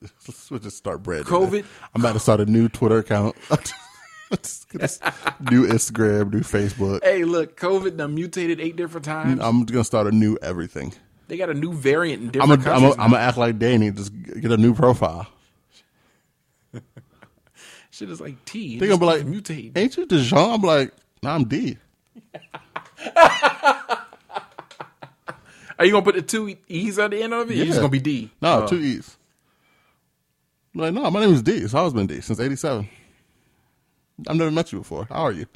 Let's just start bread. COVID. I'm about to start a new Twitter account. [laughs] [laughs] new Instagram, new Facebook. Hey, look, COVID done mutated eight different times. I'm gonna start a new everything. They got a new variant in I'm different gonna, I'm countries. I'm gonna act like Danny. Just get a new profile. [laughs] Shit is like T. They're gonna be like, mutate. "Ain't you Dijon?" I'm like, "Nah, I'm D." [laughs] Are you gonna put the two e's at the end of it? You're just gonna be D. No, Oh. two E's. I'm like, no, my name is D. It's always been D since '87. I've never met you before. How are you?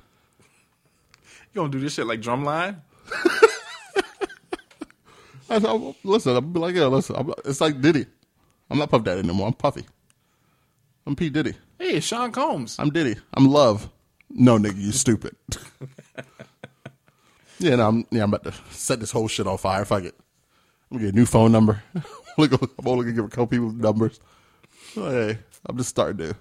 You gonna do this shit like drumline? [laughs] I, I, listen, be like, yeah, listen. I'm, it's like Diddy. I'm not Puff Daddy anymore. I'm Puffy. I'm P Diddy. Hey, it's Sean Combs. I'm Diddy. I'm Love. No, nigga, you stupid. [laughs] yeah, no, I'm yeah, I'm about to set this whole shit on fire. Fuck it. I'm gonna get a new phone number. [laughs] I'm only gonna give a couple people numbers. Hey, I'm just starting to.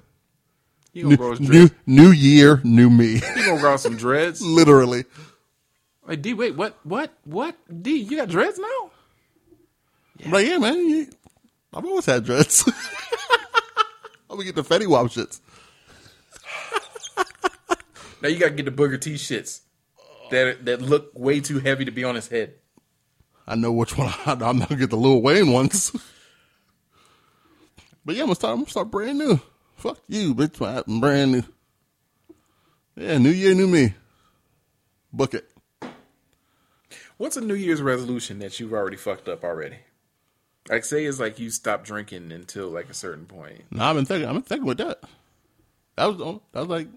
You gonna New, grow his new, dreads? new year, new me. You gonna grow some dreads? [laughs] Literally. D, wait, what? What? What? D, you got dreads now? I'm like, yeah, man. You, I've always had dreads. [laughs] I'm gonna get the Fetty Wap shits. [laughs] Now you gotta get the booger T shits that that look way too heavy to be on his head. I know which one. I, I'm not gonna get the Lil Wayne ones. but yeah, I'm gonna start. I'm gonna start brand new. Fuck you, bitch. I'm brand new. Yeah, new year, new me. Book it. What's a New Year's resolution that you've already fucked up already? Like say it's like you stop drinking until like a certain point. No, I've been thinking. I've been thinking with that. That was the only- that was like.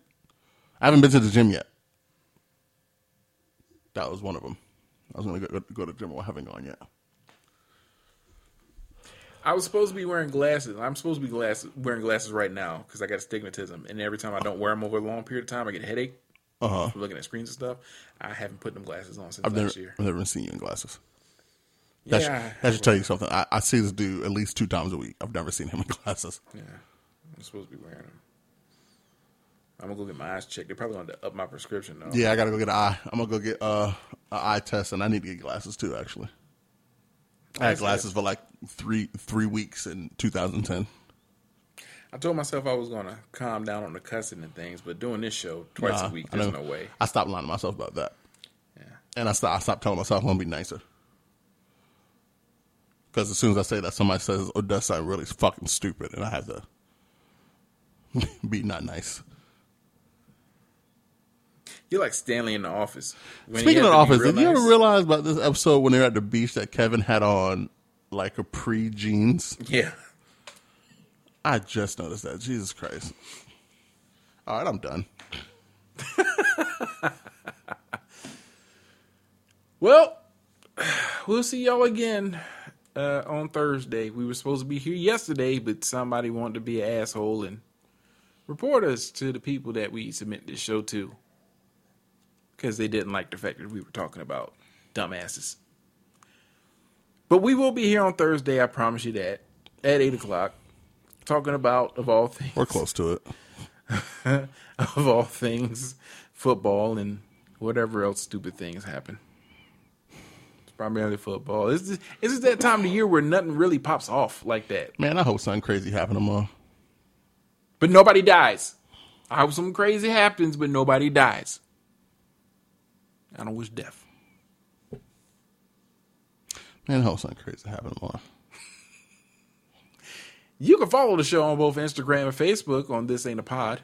I haven't been to the gym yet. That was one of them. I was gonna go, go to the gym. I haven't gone yet. I was supposed to be wearing glasses. I'm supposed to be glasses, wearing glasses right now because I got astigmatism, and every time I don't wear them over a long period of time, I get a headache. Uh huh. from looking at screens and stuff. I haven't put them glasses on since I've never, last year. I've never seen you in glasses. That, yeah, should, that should tell you something. I, I see this dude at least two times a week. I've never seen him in [laughs] glasses. yeah. I'm supposed to be wearing them. I'm gonna go get my eyes checked. They're probably going to up my prescription though. Yeah, I gotta go get an eye. I'm gonna go get uh, an eye test, and I need to get glasses too. Actually, I had glasses for like three three weeks in 2010. I told myself I was gonna calm down on the cussing and things, but doing this show twice Nah, a week, there's no way. I stopped lying to myself about that, Yeah. and I stopped. I stopped telling myself I'm gonna be nicer. Because as soon as I say that, somebody says, "Oh, does sound really fucking stupid," and I have to [laughs] be not nice. You're like Stanley in the office. When Speaking of to be office, did you ever realize about this episode when they were at the beach that Kevin had on like a pre jeans? Yeah. I just noticed that. Jesus Christ. All right, I'm done. [laughs] Well, we'll see y'all again uh, on Thursday. We were supposed to be here yesterday, but somebody wanted to be an asshole and report us to the people that we submit this show to because they didn't like the fact that we were talking about dumbasses. But we will be here on Thursday, I promise you that, at 8 o'clock, talking about, of all things, We're close to it. [laughs] of all things, football and whatever else stupid things happen. It's primarily football. It's just, it's just that time of the year where nothing really pops off like that. Man, I hope something crazy happens tomorrow. But nobody dies. I hope something crazy happens, but nobody dies. I don't wish death. Man, I hope something crazy happened tomorrow. You can follow the show on both Instagram and Facebook on This Ain't a Pod.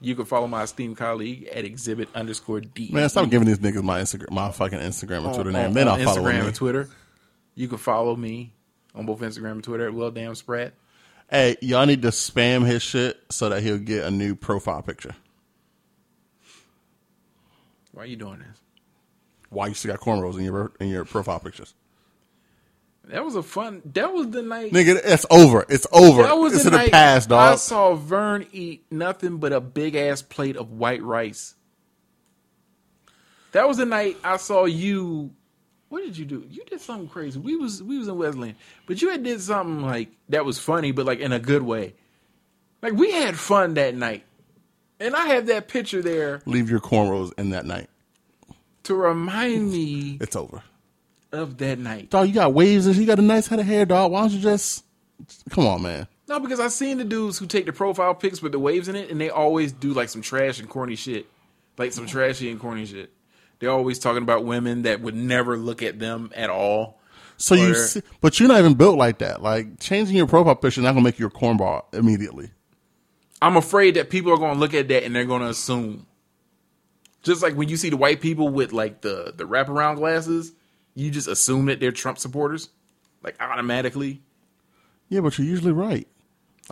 You can follow my esteemed colleague at exhibit underscore D. Man, stop giving these niggas my Instagram, my fucking Instagram and Twitter on- name. On not following Instagram me. and Twitter. You can follow me on both Instagram and Twitter at Well Damn Sprat. Hey, y'all need to spam his shit so that he'll get a new profile picture. Why are you doing this? Why you still got cornrows in your in your profile pictures? That was a fun. That was the night. Nigga, it's over. It's over. that was it's the in the past, I saw Vern eat nothing but a big ass plate of white rice. That was the night I saw you. What did you do? You did something crazy. We was we was in Wesleyan, but you had did something like that was funny, but like in a good way. Like we had fun that night, and I have that picture there Leave your cornrows in that night. to remind me It's over. of that night. Dog, you got waves and you got a nice head of hair, dog. Why don't you just come on, man? No, because I've seen the dudes who take the profile pics with the waves in it, and they always do like some trash and corny shit, like some trashy and corny shit. They're always talking about women that would never look at them at all. So you, see, but you're not even built like that. Like changing your profile picture is not gonna make you a cornball immediately. I'm afraid that people are going to look at that and they're going to assume. Just like when you see the white people with like the the wraparound glasses, you just assume that they're Trump supporters, like automatically. Yeah, but you're usually right.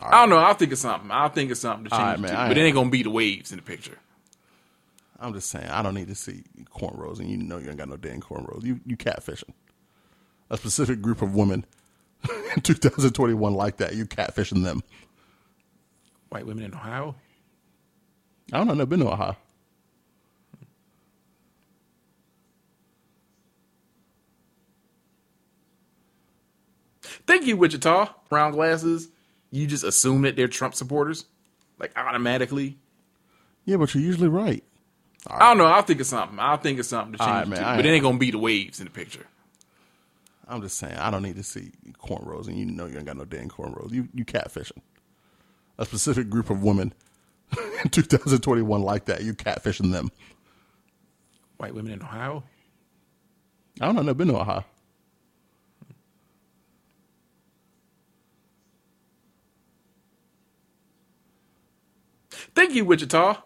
I don't know. I'll think of something. I'll think of something to change, right, it man, to, but it ain't gonna be the waves in the picture. I'm just saying, I don't need to see cornrows, and you know you ain't got no damn cornrows. You you catfishing. A specific group of women [laughs] in 2021 like that. You catfishing them. White women in Ohio. I don't know. Never been to Ohio. Thank you, Wichita. Brown glasses. You just assume that they're Trump supporters, like automatically. Yeah, but you're usually right. I don't know. I'll think of something. I'll think of something to change, right, it man, to, but it ain't gonna be the waves in the picture. I'm just saying, I don't need to see cornrows, and you know you ain't got no damn cornrows. You you catfishing. A specific group of women [laughs] in 2021 like that. You catfishing them. White women in Ohio. I don't know. Never been to Ohio. Thank you, Wichita.